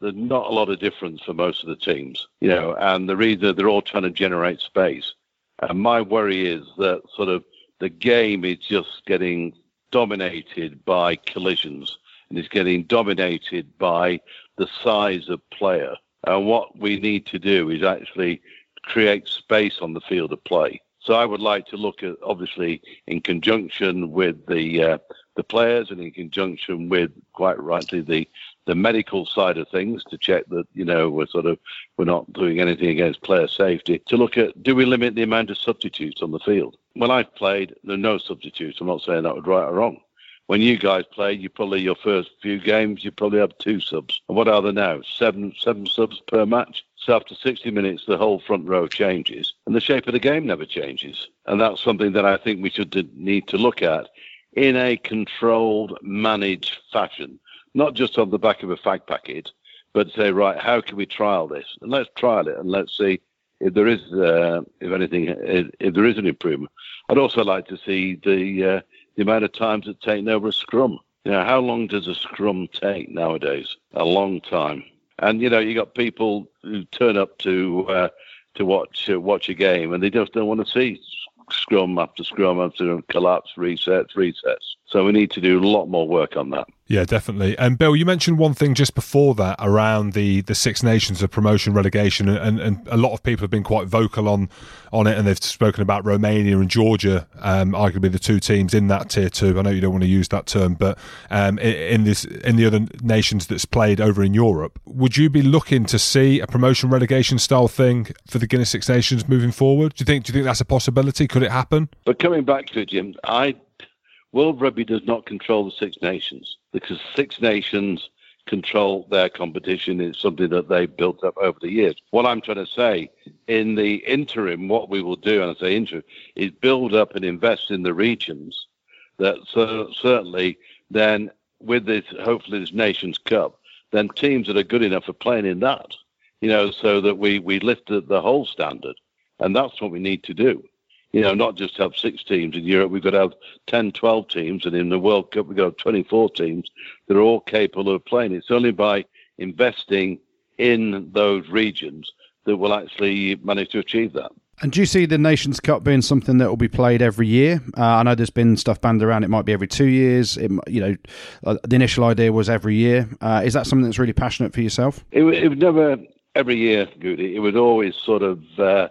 there's not a lot of difference for most of the teams, you know, and the reason they're all trying to generate space. And my worry is that sort of the game is just getting dominated by collisions and it's getting dominated by the size of player. And what we need to do is actually create space on the field of play. So I would like to look at, obviously, in conjunction with the uh, the players and in conjunction with, quite rightly, the the medical side of things to check that you know we're sort of we're not doing anything against player safety. To look at do we limit the amount of substitutes on the field? When I've played, there are no substitutes. I'm not saying that was right or wrong. When you guys played, you probably your first few games you probably have two subs. And what are there now? Seven seven subs per match. So after 60 minutes, the whole front row changes, and the shape of the game never changes. And that's something that I think we should need to look at in a controlled, managed fashion not just on the back of a fag packet, but say, right, how can we trial this? And let's trial it and let's see if there is, uh, if anything, if, if, there is an improvement. I'd also like to see the uh, the amount of times it taken over a scrum. You know, how long does a scrum take nowadays? A long time. And you know, you got people who turn up to uh, to watch uh, watch a game, and they just don't want to see scrum after scrum after collapse, resets, resets. So we need to do a lot more work on that. Yeah, definitely. And Bill, you mentioned one thing just before that around the, the Six Nations of promotion relegation, and, and a lot of people have been quite vocal on on it, and they've spoken about Romania and Georgia, um, arguably the two teams in that tier two. I know you don't want to use that term, but um, in this in the other nations that's played over in Europe, would you be looking to see a promotion relegation style thing for the Guinness Six Nations moving forward? Do you think do you think that's a possibility? Could it happen? But coming back to it, Jim, I World Rugby does not control the Six Nations because Six Nations control their competition. It's something that they've built up over the years. What I'm trying to say, in the interim, what we will do, and I say interim, is build up and invest in the regions that so, certainly then with this, hopefully this Nations Cup, then teams that are good enough are playing in that, you know, so that we, we lift the, the whole standard. And that's what we need to do you know, not just have six teams in Europe, we've got to have 10, 12 teams, and in the World Cup, we've got 24 teams that are all capable of playing. It's only by investing in those regions that we'll actually manage to achieve that. And do you see the Nations Cup being something that will be played every year? Uh, I know there's been stuff banned around. It might be every two years. It, you know, uh, the initial idea was every year. Uh, is that something that's really passionate for yourself? It, it was never every year, Goody. It was always sort of uh,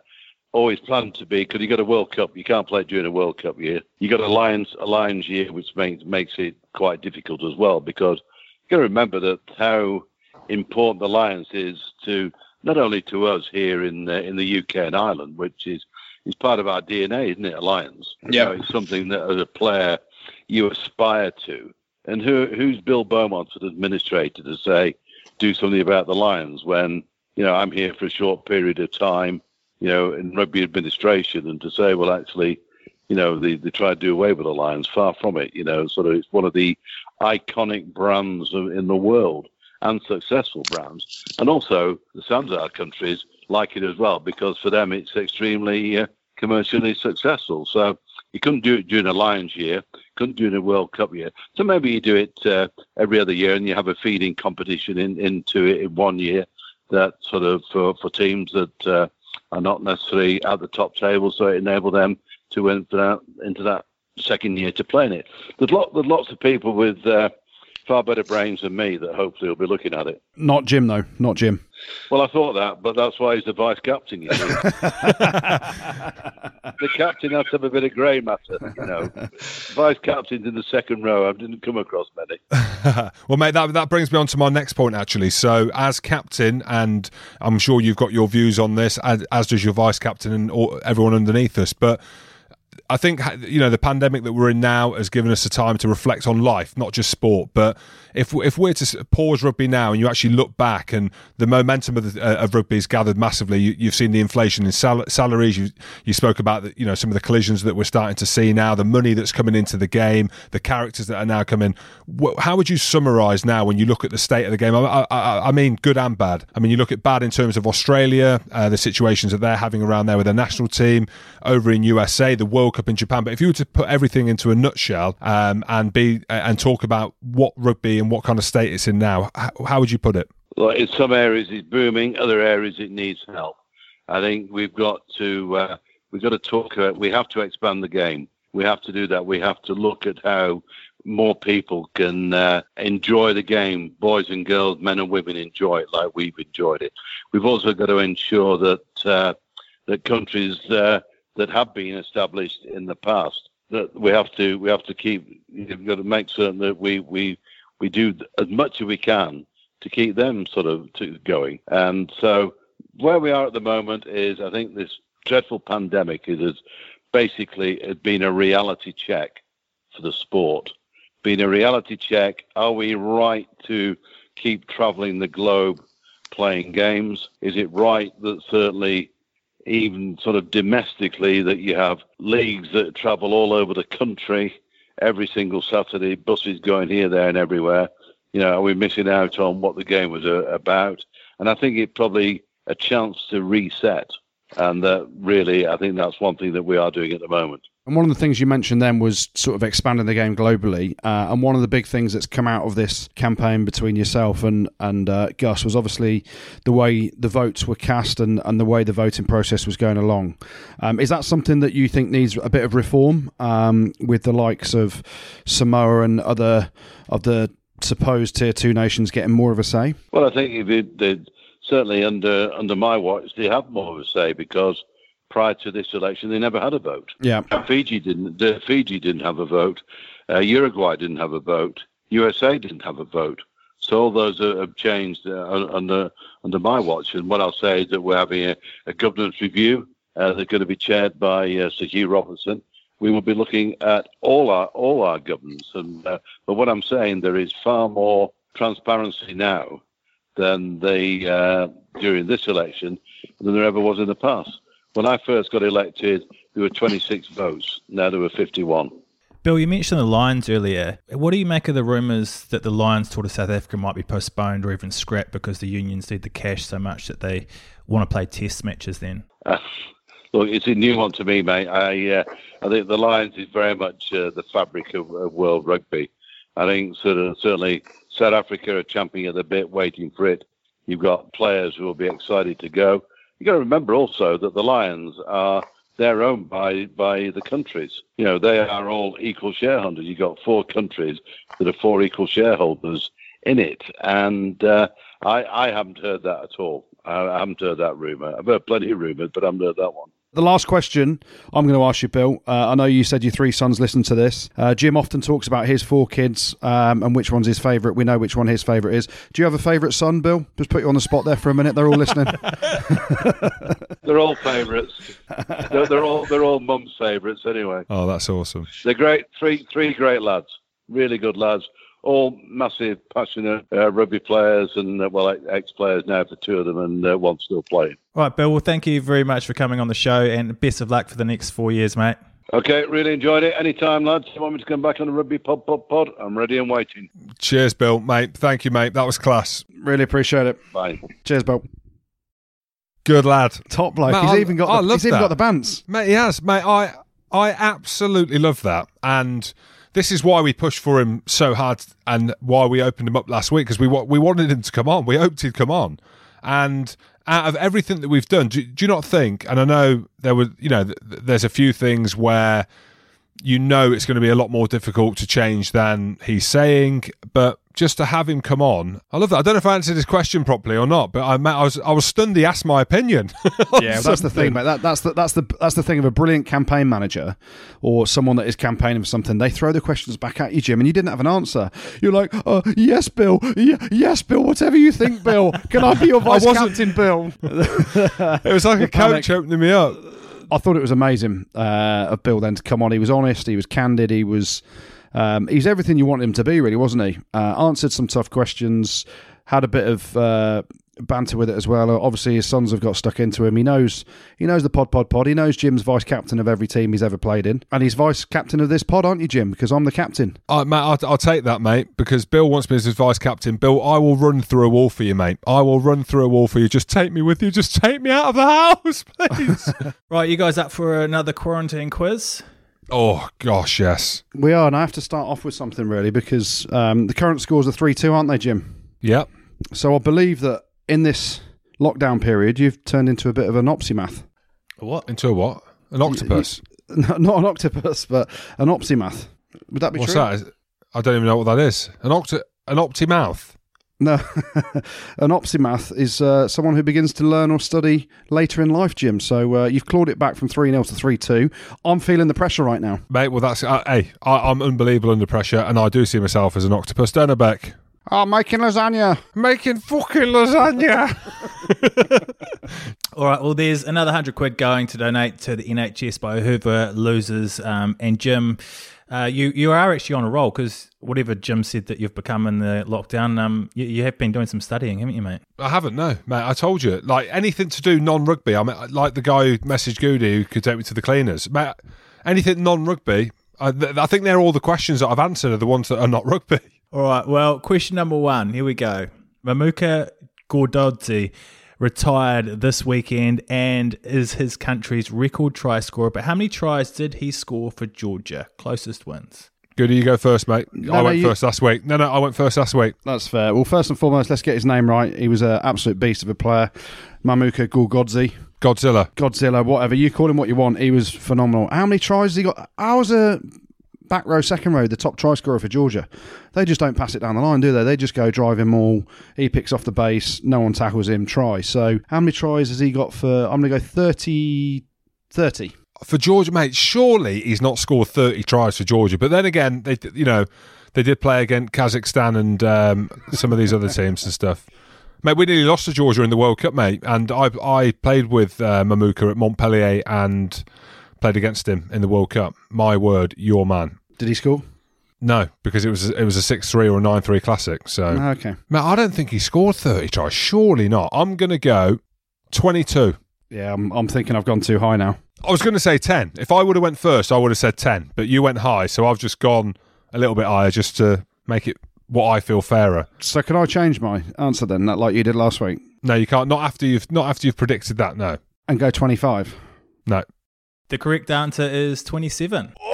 always planned to be because you got a World Cup. You can't play during a World Cup year. You got a Lions a Lions year, which makes makes it quite difficult as well because you got to remember that how important the Lions is to not only to us here in the, in the UK and Ireland, which is is part of our DNA, isn't it? A Lions. Yeah, you know, it's something that as a player you aspire to. And who who's Bill Beaumont as administrator to say do something about the Lions when you know I'm here for a short period of time you know, in rugby administration and to say, well, actually, you know, they, they try to do away with the Lions. Far from it. You know, sort of it's one of the iconic brands of, in the world and successful brands. And also, the Sanzar countries like it as well because for them it's extremely uh, commercially successful. So You couldn't do it during a Lions year, couldn't do it in a World Cup year. So maybe you do it uh, every other year, and you have a feeding competition in, into it in one year. That sort of for, for teams that uh, are not necessarily at the top table, so it enable them to enter that, into that second year to play in it. There's, lot, there's lots of people with uh, far better brains than me that hopefully will be looking at it. Not Jim, though. Not Jim. Well, I thought that, but that's why he's the vice captain. You see. the captain has to have a bit of grey matter, you know. Vice captains in the second row, I didn't come across many. well, mate, that that brings me on to my next point actually. So, as captain, and I'm sure you've got your views on this, as, as does your vice captain and all, everyone underneath us, but I think you know the pandemic that we're in now has given us a time to reflect on life, not just sport. But if if we're to pause rugby now and you actually look back and the momentum of, the, uh, of rugby has gathered massively, you, have seen the inflation in sal- salaries. You you spoke about the, you know some of the collisions that we're starting to see now, the money that's coming into the game, the characters that are now coming. How would you summarise now when you look at the state of the game? I, I, I, mean, good and bad. I mean, you look at bad in terms of Australia, uh, the situations that they're having around there with their national team over in USA, the World Cup in Japan. But if you were to put everything into a nutshell um, and be uh, and talk about what rugby and what kind of state it's in now, how, how would you put it? Well, in some areas it's booming, other areas it needs help. I think we've got to uh, we've got to talk. About, we have to expand the game. We have to do that. We have to look at how more people can uh, enjoy the game. Boys and girls, men and women enjoy it like we've enjoyed it. We've also got to ensure that uh, that countries uh, that have been established in the past. That we have to we have to keep. We've got to make certain that we we we do as much as we can to keep them sort of going. And so where we are at the moment is, I think this dreadful pandemic is basically has been a reality check for the sport. Been a reality check. Are we right to keep travelling the globe playing games? Is it right that certainly even sort of domestically that you have leagues that travel all over the country every single Saturday, buses going here, there, and everywhere. You know, are we missing out on what the game was uh, about? And I think it probably a chance to reset. And that really, I think that's one thing that we are doing at the moment. And one of the things you mentioned then was sort of expanding the game globally. Uh, and one of the big things that's come out of this campaign between yourself and and uh, Gus was obviously the way the votes were cast and, and the way the voting process was going along. Um, is that something that you think needs a bit of reform um, with the likes of Samoa and other of the supposed tier two nations getting more of a say? Well, I think if it, certainly under under my watch, they have more of a say because prior to this election, they never had a vote. Yeah, Fiji didn't. Fiji didn't have a vote. Uh, Uruguay didn't have a vote. USA didn't have a vote. So all those have changed uh, under under my watch. And what I'll say is that we're having a, a governance review. Uh, that's going to be chaired by uh, Sir Hugh Robertson. We will be looking at all our all our governance. And uh, but what I'm saying, there is far more transparency now than they uh, during this election than there ever was in the past. When I first got elected, there were 26 votes. Now there were 51. Bill, you mentioned the Lions earlier. What do you make of the rumours that the Lions tour to South Africa might be postponed or even scrapped because the unions need the cash so much that they want to play test matches then? Uh, look, it's a new one to me, mate. I, uh, I think the Lions is very much uh, the fabric of, of, world rugby. I think sort of, certainly South Africa are champing at the bit, waiting for it. You've got players who will be excited to go you've got to remember also that the Lions are they're owned by by the countries. You know, they are all equal shareholders. You've got four countries that are four equal shareholders in it, and uh, I I haven't heard that at all. I haven't heard that rumor. I've heard plenty of rumors, but I haven't heard that one. The last question I'm going to ask you, Bill. Uh, I know you said your three sons listen to this. Uh, Jim often talks about his four kids um, and which one's his favourite. We know which one his favourite is. Do you have a favourite son, Bill? Just put you on the spot there for a minute. They're all listening. they're all favourites. They're, they're, all they're all mum's favourites anyway. Oh, that's awesome. They're great. Three three great lads. Really good lads all massive, passionate uh, rugby players and, uh, well, ex players now for two of them and uh, one still playing. All right, Bill. Well, thank you very much for coming on the show and best of luck for the next four years, mate. Okay, really enjoyed it. Anytime, lads. You want me to come back on the Rugby Pod Pod Pod? I'm ready and waiting. Cheers, Bill, mate. Thank you, mate. That was class. Really appreciate it. Bye. Cheers, Bill. Good lad. Top bloke. Mate, he's I, even got I the, he's that. even got the bands. Mate, he has. Mate, I I absolutely love that, and this is why we pushed for him so hard, and why we opened him up last week because we we wanted him to come on. We hoped he'd come on, and out of everything that we've done, do, do you not think? And I know there were, you know, th- there's a few things where you know it's going to be a lot more difficult to change than he's saying, but just to have him come on, I love that. I don't know if I answered his question properly or not, but I, I was I was stunned. He asked my opinion. Yeah, that's the thing, mate. That, that's the that's the that's the thing of a brilliant campaign manager or someone that is campaigning for something. They throw the questions back at you, Jim, and you didn't have an answer. You're like, oh, yes, Bill. Yeah, yes, Bill. Whatever you think, Bill. Can I be your vice wasn't- captain, Bill? It was like a coach opening me up. I thought it was amazing uh, of Bill then to come on. He was honest. He was candid. He was um, he's everything you want him to be, really, wasn't he? Uh, answered some tough questions. Had a bit of uh, banter with it as well. Obviously, his sons have got stuck into him. He knows he knows the pod, pod, pod. He knows Jim's vice captain of every team he's ever played in, and he's vice captain of this pod, aren't you, Jim? Because I'm the captain. Uh, mate, I'll, I'll take that, mate, because Bill wants me as his vice captain. Bill, I will run through a wall for you, mate. I will run through a wall for you. Just take me with you. Just take me out of the house, please. Right, you guys up for another quarantine quiz? Oh, gosh, yes. We are, and I have to start off with something really because um, the current scores are three two, aren't they, Jim? Yep. So I believe that in this lockdown period, you've turned into a bit of an opsimath. What? Into a what? An octopus. No, not an octopus, but an opsimath. Would that be What's true? that? I don't even know what that is. An octo, an optimouth. No, an opsimath is uh, someone who begins to learn or study later in life, Jim. So uh, you've clawed it back from 3 0 to 3 2. I'm feeling the pressure right now. Mate, well, that's. Uh, hey, I, I'm unbelievable under pressure, and I do see myself as an octopus. Don't I, Beck? Oh, making lasagna. Making fucking lasagna. All right, well, there's another 100 quid going to donate to the NHS by whoever loses. Um, and Jim, uh, you, you are actually on a roll because whatever Jim said that you've become in the lockdown, um, you, you have been doing some studying, haven't you, mate? I haven't, no, mate. I told you, like anything to do non-rugby. I mean, like the guy who messaged Goody who could take me to the cleaners. Mate, anything non-rugby. I, th- I think they're all the questions that I've answered are the ones that are not rugby. All right, well, question number one. Here we go. Mamuka Gorgodze retired this weekend and is his country's record try scorer. But how many tries did he score for Georgia? Closest wins. Goody, you go first, mate. I no, went you- first last week. No, no, I went first last week. That's fair. Well, first and foremost, let's get his name right. He was an absolute beast of a player. Mamuka Gorgodze. Godzilla. Godzilla, whatever. You call him what you want. He was phenomenal. How many tries has he got? I was a back row, second row, the top try scorer for Georgia. They just don't pass it down the line, do they? They just go drive him all. He picks off the base. No one tackles him. Try. So how many tries has he got for? I'm going to go 30. 30. for Georgia, mate, surely he's not scored 30 tries for Georgia. But then again, they you know they did play against Kazakhstan and um, some of these other teams and stuff. Mate, we nearly lost to Georgia in the World Cup, mate, and I I played with uh, Mamuka at Montpellier and played against him in the World Cup. My word, your man. Did he score? No, because it was it was a six three or a nine three classic. So, ah, Okay. mate, I don't think he scored 30 tries. Surely not. I'm gonna go 22. Yeah, I'm, I'm thinking I've gone too high now. I was going to say 10. If I would have went first, I would have said 10. But you went high, so I've just gone a little bit higher just to make it what I feel fairer. So can I change my answer then, that like you did last week, No, you can't. Not after you've not after you've predicted that. No, and go 25? no. The correct answer is 27.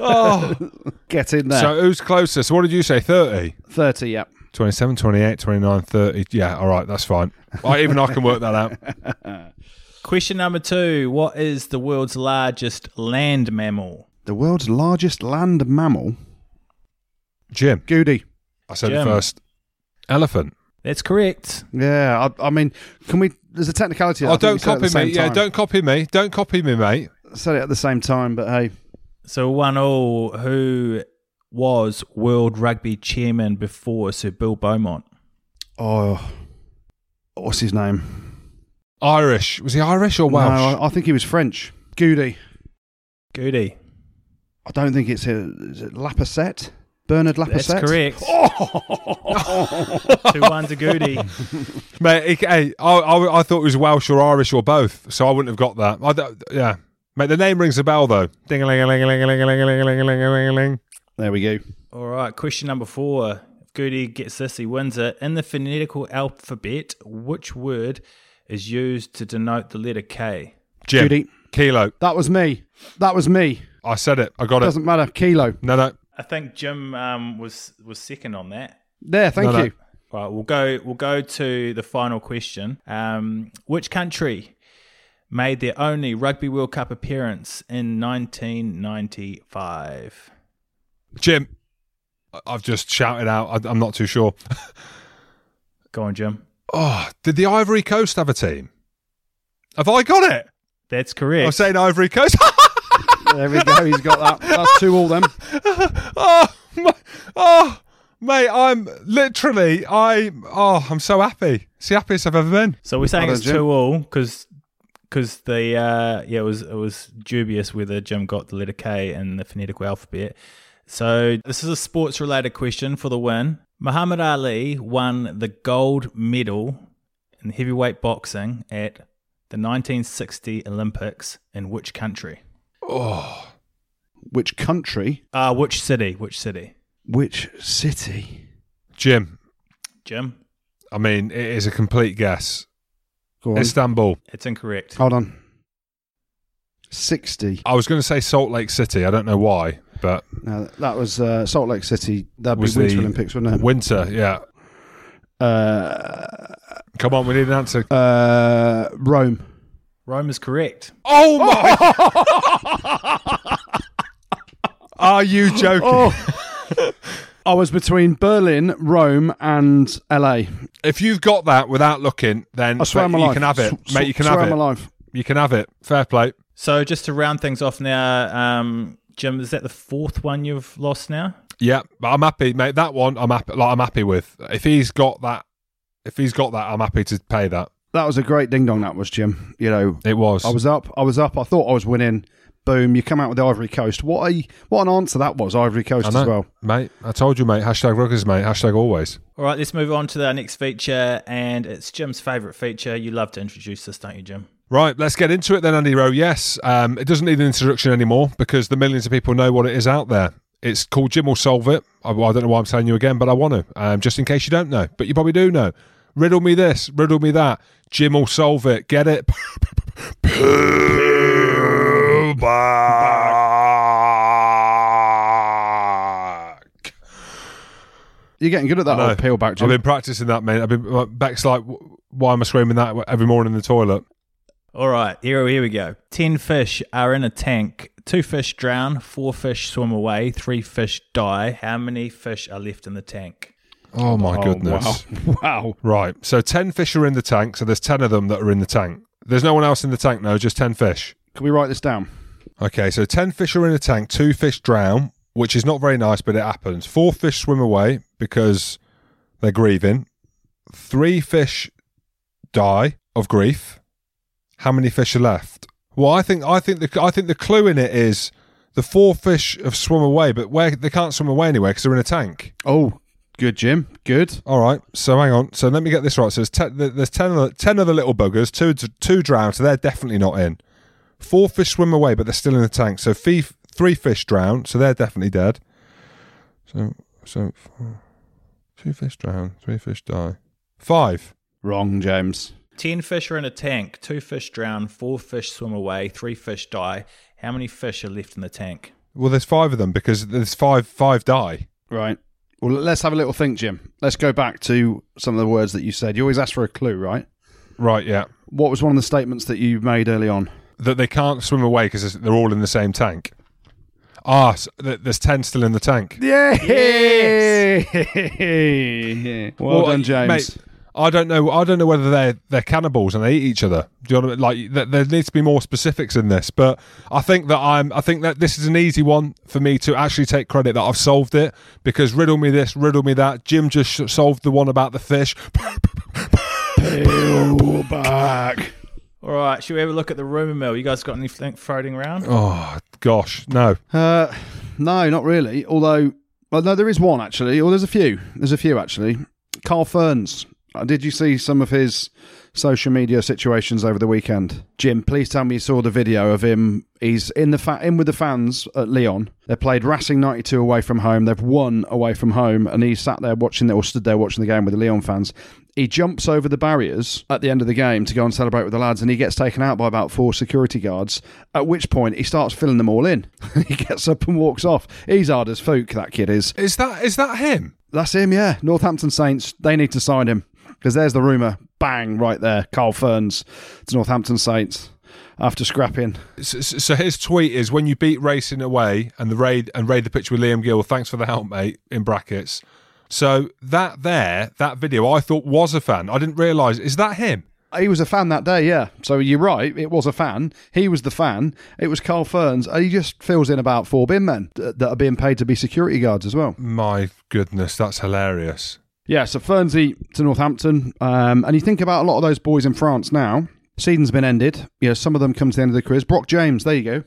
Oh, Get in there. So who's closest? What did you say? 30? 30, yep. 27, 28, 29, 30. Yeah, all right, that's fine. I, even I can work that out. Question number two What is the world's largest land mammal? The world's largest land mammal. Jim, Goody. I said Jim. it first. Elephant. That's correct. Yeah, I, I mean, can we? There's a technicality. Oh, think don't we said it at copy the same me. Yeah, time. don't copy me. Don't copy me, mate. said it at the same time, but hey, So, one all, who was World Rugby Chairman before Sir Bill Beaumont? oh, what's his name? Irish. Was he Irish or Welsh? No, I, I think he was French. Goody. Goody. I don't think it's a, is it Lapasset. Bernard Lapasset. That's Lapasset. correct. Two oh! one to Goody. Mate, he- hey, I, I, I thought it was Welsh or Irish or both, so I wouldn't have got that. I, yeah. Mate, the name rings a bell, though. ding a ling a ling a ling a ling a ling a ling a ling a ling a ling There we go. All right, question number four. If Goody gets this, he wins it. In the phonetical alphabet, which word is used to denote the letter K? Jim. Judy. Kilo. That was me. That was me. I said it. I got it. Doesn't matter. Kilo. No, no. I think Jim um, was was second on that. There. Thank No, no. you. Right, we'll go. We'll go to the final question. Um, which country made their only Rugby World Cup appearance in 1995? Jim. I- I've just shouted out. I, I'm not too sure. Go on, Jim. Oh, did the Ivory Coast have a team? Have I got it? That's correct. I'm saying Ivory Coast. There we go. He's got that. That's two all them. oh, my, oh, mate, I'm literally, I, oh, I'm so happy. It's the happiest I've ever been. so we're saying it's done, Jim. two all because because the uh, yeah it was it was dubious whether Jim got the letter K in the phonetical alphabet. So this is a sports related question for the win. Muhammad Ali won the gold medal in heavyweight boxing at the 1960 Olympics in which country? Oh, Which country? Uh, which city? Which city? Which city? Jim, Jim? I mean, it is a complete guess. Go on. Istanbul. It's incorrect. Hold on. Sixty. I was going to say Salt Lake City. I don't know why, but No, that was uh, Salt Lake City. That'd Was be Winter the- Olympics, wouldn't it? winter, yeah. Uh, Come on, we need an answer. uh, Rome. Rome is correct. Oh my! Are you joking? Oh. I was between Berlin, Rome, and LA. If you've got that without looking, then I swear on mate, my you life. can have it, S- mate. You can swear have on it. my life. You can have it. Fair play. So just to round things off now, um, Jim, is that the fourth one you've lost now? Yeah, but I'm happy, mate. That one, I'm happy. Like I'm happy with. If he's got that, if he's got that, I'm happy to pay that. That was a great ding dong. That was Jim. You know, It was. I was up. I was up. I thought I was winning. Boom! You come out with the Ivory Coast. What a what an answer that was. Ivory Coast I as well. mate. I told you, mate. Hashtag Ruggers, mate. Hashtag always. All right, let's move on to our next feature, and it's Jim's favourite feature. You love to introduce this, don't you, Jim? Right, let's get into it then, Andy Rowe. Yes, um, it doesn't need an introduction anymore because the millions of people know what it is out there. It's called Jim will solve it. I, I don't know why I'm telling you again, but I want to, um, just in case you don't know. But you probably do know. Riddle me this, riddle me that. Jim will solve it. Get it? Peel back. You're getting good at that I know. old peel back, Jim. I've been practicing that, mate. I've been like, Beck's like, why am I screaming that every morning in the toilet? All right, here, here we go. Ten fish are in a tank. Two fish drown, four fish swim away, three fish die. How many fish are left in the tank? Oh my Oh, goodness! Wow. wow. Right. So 10 fish are in the tank. So there's 10 of them that are in the tank. There's no one else in the tank, no, just 10 fish. Can we write this down? Okay. So 10 fish are in a tank. Two fish drown, which is not very nice, but it happens. Four fish swim away because they're grieving. Three fish die of grief. How many fish are left? Well, I think I think the I think the clue in it is the four fish have swum away, but where they can't swim away anywhere because they're in a tank. Oh, good, Jim. Good. All right, so hang on. So let me get this right. So there's ten, there's ten, of the, ten of the little buggers. Two two drown, so they're definitely not in. Four fish swim away, but they're still in the tank. So fee, three fish drown, so they're definitely dead. So so four, two fish drown, three fish die. Five. Wrong, James. Ten fish are in a tank. Two fish drown, four fish swim away, three fish die. How many fish are left in the tank? Well, there's five of them because there's five five die. Right. Well, let's have a little think, Jim. Let's go back to some of the words that you said. You always ask for a clue, right? Right, yeah. What was one of the statements that you made early on? That they can't swim away because they're all in the same tank. Ah, so th- there's ten still in the tank. Yeah. well, Well, done, uh, James. mate, I don't know. I don't know whether they're they're cannibals and they eat each other. Do you know what I mean? Like th- there needs to be more specifics in this. But I think that I'm. I think that this is an easy one for me to actually take credit that I've solved it because riddle me this, riddle me that. Jim just sh- solved the one about the fish. Peel back. All right, should we have a look at the rumour mill? You guys got anything floating around? Oh gosh, no. Uh, no, not really. Although, well, no, there is one actually. Or there's a few. There's a few actually. Carl Fearns. Uh, Did you see some of his social media situations over the weekend? Jim, please tell me you saw the video of him. He's in the fa- in with the fans at Lyon. They played Racing 92 away from home. They've won away from home, and he sat there watching it or stood there watching the game with the Lyon fans. he jumps over the barriers at the end of the game to go and celebrate with the lads, and he gets taken out by about four security guards. At which point he starts filling them all in. he gets up and walks off. He's hard as folk. That kid is. Is that is that him? That's him. Yeah, Northampton Saints. They need to sign him because there's the rumor. Bang right there. Carl Fearns to Northampton Saints after scrapping. So, so his tweet is when you beat racing away and the raid and raid the pitch with Liam Gill. Thanks for the help, mate. In brackets. So that there, that video, I thought was a fan. I didn't realise. Is that him? He was a fan that day, yeah. So you're right. It was a fan. He was the fan. It was Carl Fearns. He just fills in about four bin men that are being paid to be security guards as well. My goodness, that's hilarious. Yeah, so Fernsey to Northampton. Um, and you think about a lot of those boys in France now. Season's been ended. You know, some of them come to the end of their careers. Brock James, there you go.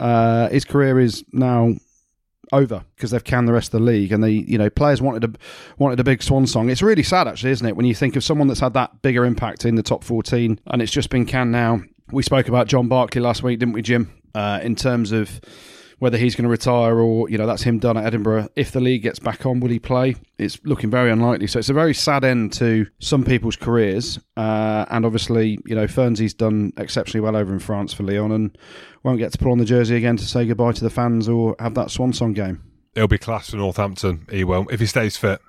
Uh, his career is now over because they've canned the rest of the league, and they, you know, players wanted a wanted a big swan song. It's really sad, actually, isn't it, when you think of someone that's had that bigger impact in the top fourteen, and it's just been canned now. We spoke about John Barclay last week, didn't we, Jim? Uh, in terms of whether he's going to retire or you know that's him done at Edinburgh. If the league gets back on, will he play? It's looking very unlikely. So it's a very sad end to some people's careers. Uh, and obviously, you know, Fernsy's done exceptionally well over in France for Lyon and won't get to put on the jersey again to say goodbye to the fans or have that swan song game. He'll be class for Northampton. He will if he stays fit.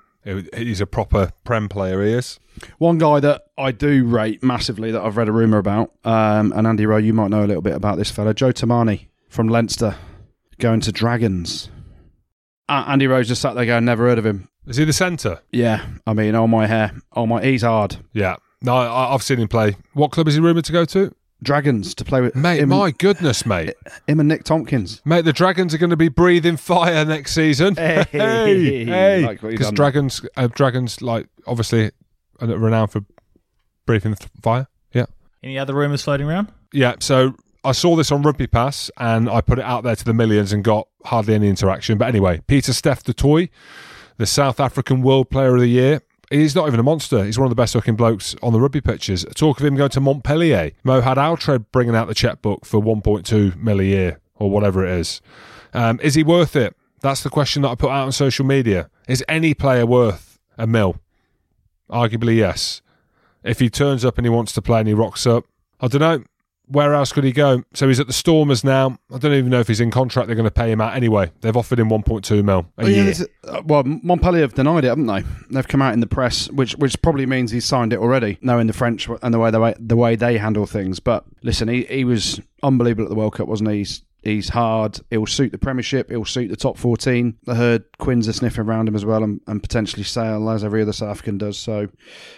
He's a proper prem player. He is. One guy that I do rate massively that I've read a rumor about, um, and Andy Rowe, you might know a little bit about this fella, Joe Tomane from Leinster going to Dragons. Uh, Andy Rose just sat there going, never heard of him. Is he the centre? Yeah, I mean, oh my hair, oh my, he's hard. Yeah, no, I, have seen him play. What club is he rumoured to go to? Dragons to play with. Mate, my and, goodness, mate. Him and Nick Tompkins. Mate, the Dragons are going to be breathing fire next season. Hey, hey, hey. Because like Dragons, uh, Dragons, like obviously, renowned for breathing fire. Yeah. Any other rumours floating around? Yeah. So I saw this on Rugby Pass and I put it out there to the millions and got hardly any interaction. But anyway, Pieter-Steph du Toit, the South African World Player of the Year. He's not even a monster. He's one of the best looking blokes on the rugby pitches. Talk of him going to Montpellier. Mohed Altrad bringing out the checkbook for 1.2 mil a year or whatever it is. Um, is he worth it? That's the question that I put out on social media. Is any player worth a mil? Arguably, yes. If he turns up and he wants to play and he rocks up, I don't know where else could he go? So he's at the Stormers now. I don't even know if he's in contract. They're going to pay him out anyway. They've offered him 1.2 mil a oh, yeah, year. Uh, well, Montpellier have denied it, haven't they? They've come out in the press, which which probably means he's signed it already, knowing the French and the way the way, the way they handle things. But listen, he, he was unbelievable at the World Cup, wasn't he? He's, he's hard. He'll suit the Premiership. He'll suit the top 14. I heard Quins are sniffing around him as well and, and potentially Sale, as every other South African does. So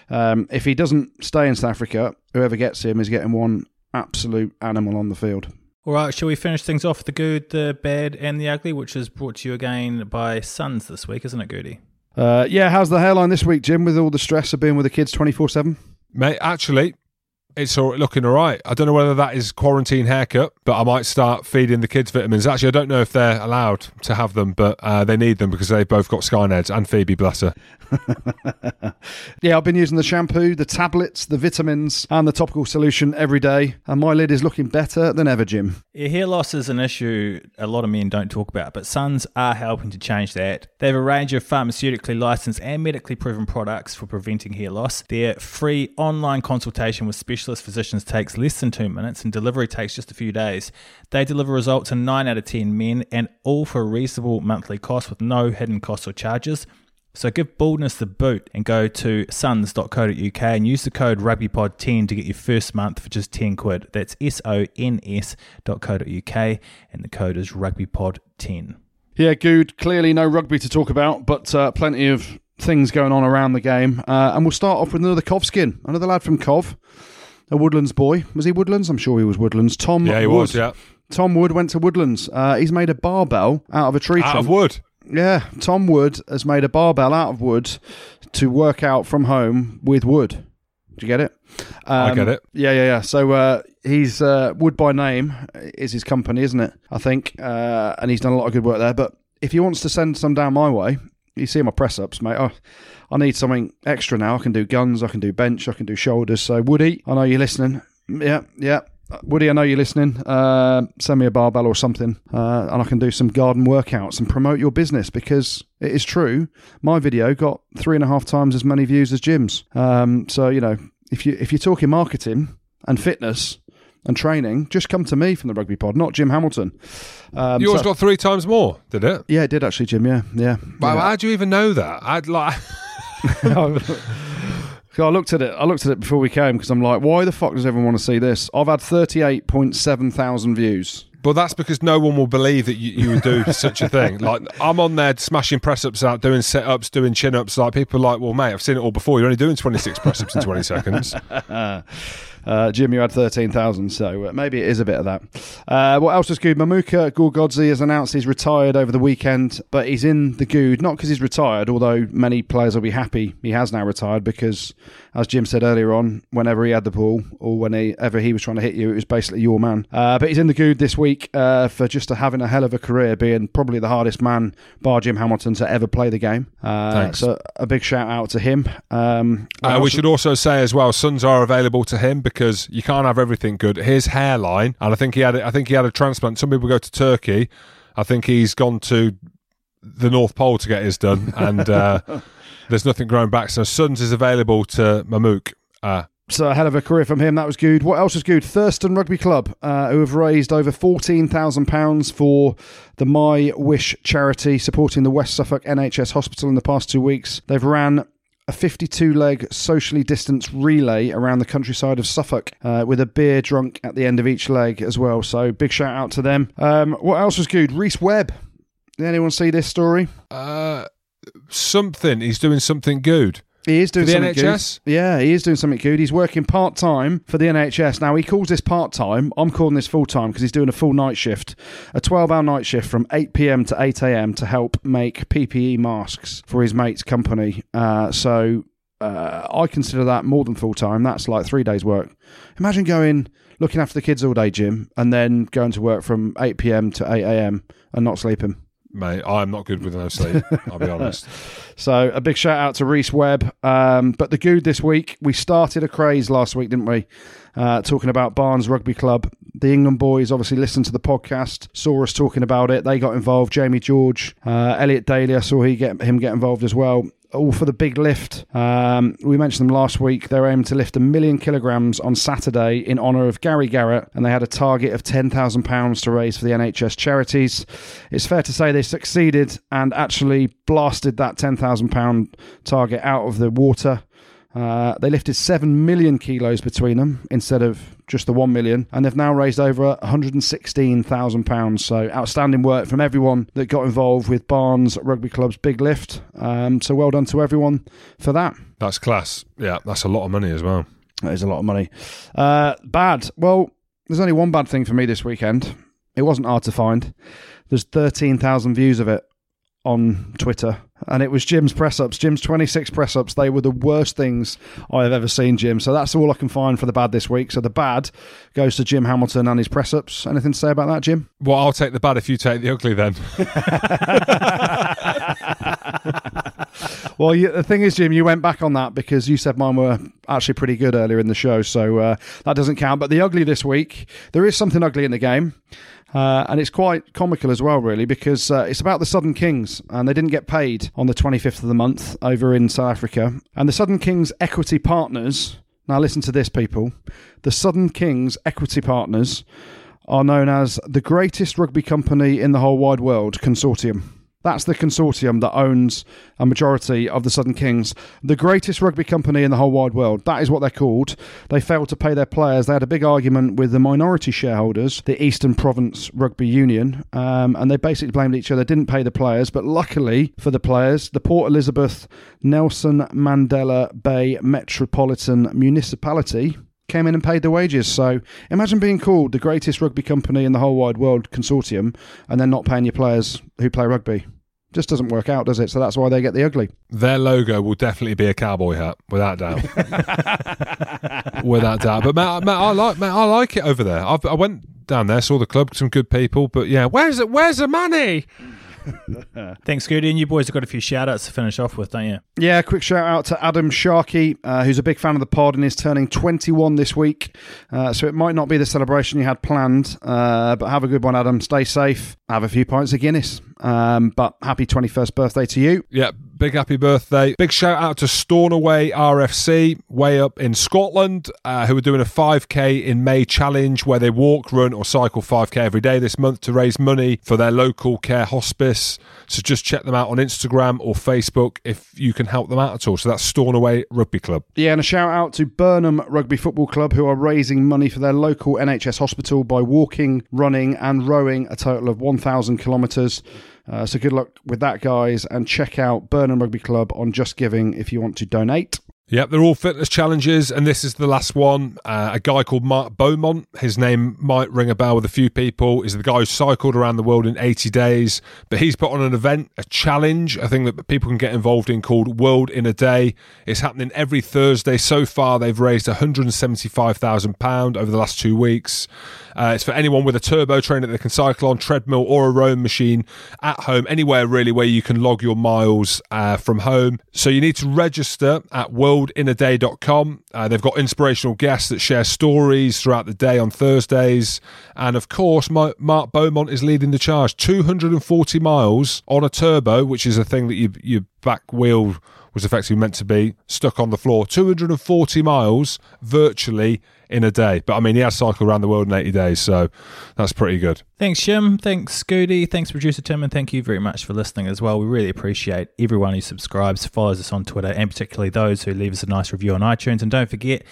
um, if he doesn't stay in South Africa, whoever gets him is getting one absolute animal on the field. All right, shall we finish things off with the good, the bad, and the ugly, which is brought to you again by Sons this week, isn't it, Goody? Uh, yeah, how's the hairline this week, Jim, with all the stress of being with the kids 24 7? Mate, actually, it's all, looking all right. I don't know whether that is quarantine haircut, but I might start feeding the kids vitamins. Actually, I don't know if they're allowed to have them, but uh, they need them because they've both got Skyneds and Phoebe Blesser. yeah, I've been using the shampoo, the tablets, the vitamins, and the topical solution every day, and my lid is looking better than ever, Jim. Yeah, hair loss is an issue a lot of men don't talk about, but Sons are helping to change that. They have a range of pharmaceutically licensed and medically proven products for preventing hair loss. Their free online consultation with specialist physicians takes less than two minutes, and delivery takes just a few days. They deliver results in 9 out of 10 men, and all for a reasonable monthly cost with no hidden costs or charges. So give baldness the boot and go to sons.co.uk and use the code rugbypod10 to get your first month for just 10 quid. That's S-O-N-S.co.uk and the code is rugbypod10. Yeah, good. Clearly no rugby to talk about, but uh, plenty of things going on around the game. Uh, and we'll start off with another Cov skin, another lad from Cov, a Woodlands boy. Was he Woodlands? I'm sure he was Woodlands. Tom Yeah, he Wood. was, yeah. Tom Wood went to Woodlands. Uh, he's made a barbell out of a tree Out trunk. of wood. Yeah, Tom Wood has made a barbell out of wood to work out from home with wood. Do you get it? Um, I get it. Yeah, yeah, yeah. So uh, he's uh, Wood by name is his company, isn't it? I think, uh, and he's done a lot of good work there. But if he wants to send some down my way, you see my press ups, mate. Oh, I need something extra now. I can do guns, I can do bench, I can do shoulders. So Woody, I know you're listening. Yeah, yeah. Woody, I know you're listening. Uh, send me a barbell or something, uh, and I can do some garden workouts and promote your business because it is true. My video got three and a half times as many views as Jim's. Um, so you know, if you if you're talking marketing and fitness and training, just come to me from the Rugby Pod, not Jim Hamilton. Um, Yours so- got three times more, did it? yeah, it did actually, Jim. Yeah, yeah. Wow, yeah. how do you even know that? I'd like. I looked at it. I looked at it before we came because I'm like, why the fuck does everyone want to see this? I've had 38.7 thousand views. But that's because no one will believe that you, you would do such a thing. Like I'm on there smashing press ups out, doing sit ups, doing chin ups. Like people are like, well, mate, I've seen it all before. You're only doing 26 press ups in 20 seconds. Uh, Jim, you had 13,000, so uh, maybe it is a bit of that. Uh, what else is good? Mamuka Gorgodze has announced he's retired over the weekend, but he's in the good, not because he's retired, although many players will be happy he has now retired because, as Jim said earlier on, whenever he had the ball or whenever he was trying to hit you, it was basically your man. Uh, but he's in the good this week uh, for just having a hell of a career, being probably the hardest man, bar Jim Hamilton, to ever play the game. Uh, Thanks. So a big shout out to him. Um, Uh, we should also say as well, sons are available to him because you can't have everything good. His hairline, and I think he had, I think he had a transplant. Some people go to Turkey. I think he's gone to the North Pole to get his done, and uh, there's nothing growing back. So Sons is available to Mamouk. Uh, So a hell of a career from him. That was good. What else was good? Thurston Rugby Club, uh, who have raised over fourteen thousand pounds for the My Wish charity, supporting the West Suffolk NHS Hospital in the past two weeks. They've ran a 52 leg socially distanced relay around the countryside of Suffolk uh, with a beer drunk at the end of each leg as well. So big shout out to them. Um, what else was good? Rhys Webb. Did anyone see this story? uh, something. He's doing something good. He is doing something NHS? good. Yeah, he is doing something good. He's working part time for the NHS. Now he calls this part time. I'm calling this full time because he's doing a full night shift, a 12 hour night shift from 8 p.m. to 8 a.m. to help make PPE masks for his mate's company. Uh, so uh, I consider that more than full time. That's like three days' work. Imagine going looking after the kids all day, Jim, and then going to work from 8 p.m. to 8 a.m. and not sleeping. Mate, I'm not good with no sleep. I'll be honest. So a big shout out to Rhys Webb. Um, but the good this week, we started a craze last week, didn't we? Uh, talking about Barnes Rugby Club. The England boys obviously listened to the podcast, saw us talking about it. They got involved. Jamie George, uh, Elliot Daly, I saw he get him get involved as well. All for the big lift. Um, we mentioned them last week. They're aiming to lift a million kilograms on Saturday in honour of Gary Garrett, and they had a target of ten thousand pounds to raise for the NHS charities. It's fair to say they succeeded and actually blasted that ten thousand pound target out of the water. Uh, they lifted 7 million kilos between them instead of just the 1 million, and they've now raised over 116,000 pounds. So, outstanding work from everyone that got involved with Barnes Rugby Club's big lift. Um, so, well done to everyone for that. That's class. Yeah, that's a lot of money as well. That is a lot of money. Uh, bad. Well, there's only one bad thing for me this weekend. It wasn't hard to find. There's 13,000 views of it on Twitter. And it was Jim's press ups, Jim's 26 press ups. They were the worst things I have ever seen, Jim. So that's all I can find for the bad this week. So the bad goes to Jim Hamilton and his press ups. Anything to say about that, Jim? Well, I'll take the bad if you take the ugly then. Well, you, the thing is, Jim, you went back on that because you said mine were actually pretty good earlier in the show, so uh, that doesn't count. But the ugly this week, there is something ugly in the game. Uh, and it's quite comical as well, really, because uh, it's about the Southern Kings, and they didn't get paid on the 25th of the month over in South Africa. And the Southern Kings equity partners, now listen to this, people. The Southern Kings equity partners are known as the greatest rugby company in the whole wide world consortium. That's the consortium that owns a majority of the Southern Kings, the greatest rugby company in the whole wide world. That is what they're called. They failed to pay their players. They had a big argument with the minority shareholders, the Eastern Province Rugby Union, um, and they basically blamed each other, didn't pay the players. But luckily for the players, the Port Elizabeth Nelson Mandela Bay Metropolitan Municipality came in and paid the wages. So imagine being called the greatest rugby company in the whole wide world consortium and then not paying your players who play rugby. Just doesn't work out, does it? So that's why they get the ugly. Their logo will definitely be a cowboy hat, without doubt. without doubt. But Matt, Matt, I like Matt, I like it over there. I've, I went down there, saw the club, some good people. But yeah, where's the, where's the money? Thanks, Goody. And you boys have got a few shout outs to finish off with, don't you? Yeah, quick shout out to Adam Sharkey, uh, who's a big fan of the pod and is turning 21 this week. Uh, so it might not be the celebration you had planned, uh, but have a good one, Adam. Stay safe. Have a few pints of Guinness. Um, but happy 21st birthday to you. Yeah, big happy birthday. Big shout out to Stornoway RFC, way up in Scotland, uh, who are doing a 5k in May challenge where they walk, run, or cycle 5k every day this month to raise money for their local care hospice. So just check them out on Instagram or Facebook if you can help them out at all. So that's Stornoway Rugby Club. Yeah, and a shout out to Burnham Rugby Football Club, who are raising money for their local NHS hospital by walking, running, and rowing a total of 1,000 kilometres. Uh, so good luck with that, guys, and check out Burnham Rugby Club on Just Giving if you want to donate. Yep, they're all fitness challenges, and this is the last one. Uh, a guy called Mark Beaumont, his name might ring a bell with a few people, is the guy who cycled around the world in 80 days. But he's put on an event, a challenge, a thing that people can get involved in called World in a Day. It's happening every Thursday. So far, they've raised £175,000 over the last two weeks. Uh, it's for anyone with a turbo trainer that they can cycle on, treadmill, or a rowing machine at home, anywhere really where you can log your miles uh, from home. So you need to register at worldinaday.com. Uh, they've got inspirational guests that share stories throughout the day on Thursdays. And of course, my, Mark Beaumont is leading the charge 240 miles on a turbo, which is a thing that you, your back wheel was effectively meant to be stuck on the floor 240 miles virtually in a day. But I mean, he has cycled around the world in 80 days, so that's pretty good. Thanks, Jim. Thanks, Scooty. Thanks, producer Tim. And thank you very much for listening as well. We really appreciate everyone who subscribes, follows us on Twitter, and particularly those who leave us a nice review on iTunes. And don't forget,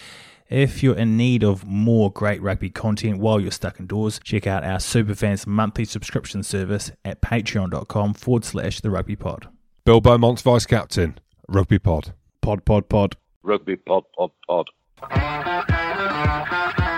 if you're in need of more great rugby content while you're stuck indoors, check out our Superfans monthly subscription service at patreon.com forward slash the rugby pod. Bill Beaumont's vice captain, Rugby Pod. Pod, pod, pod. Rugby pod, pod, pod. Thank you.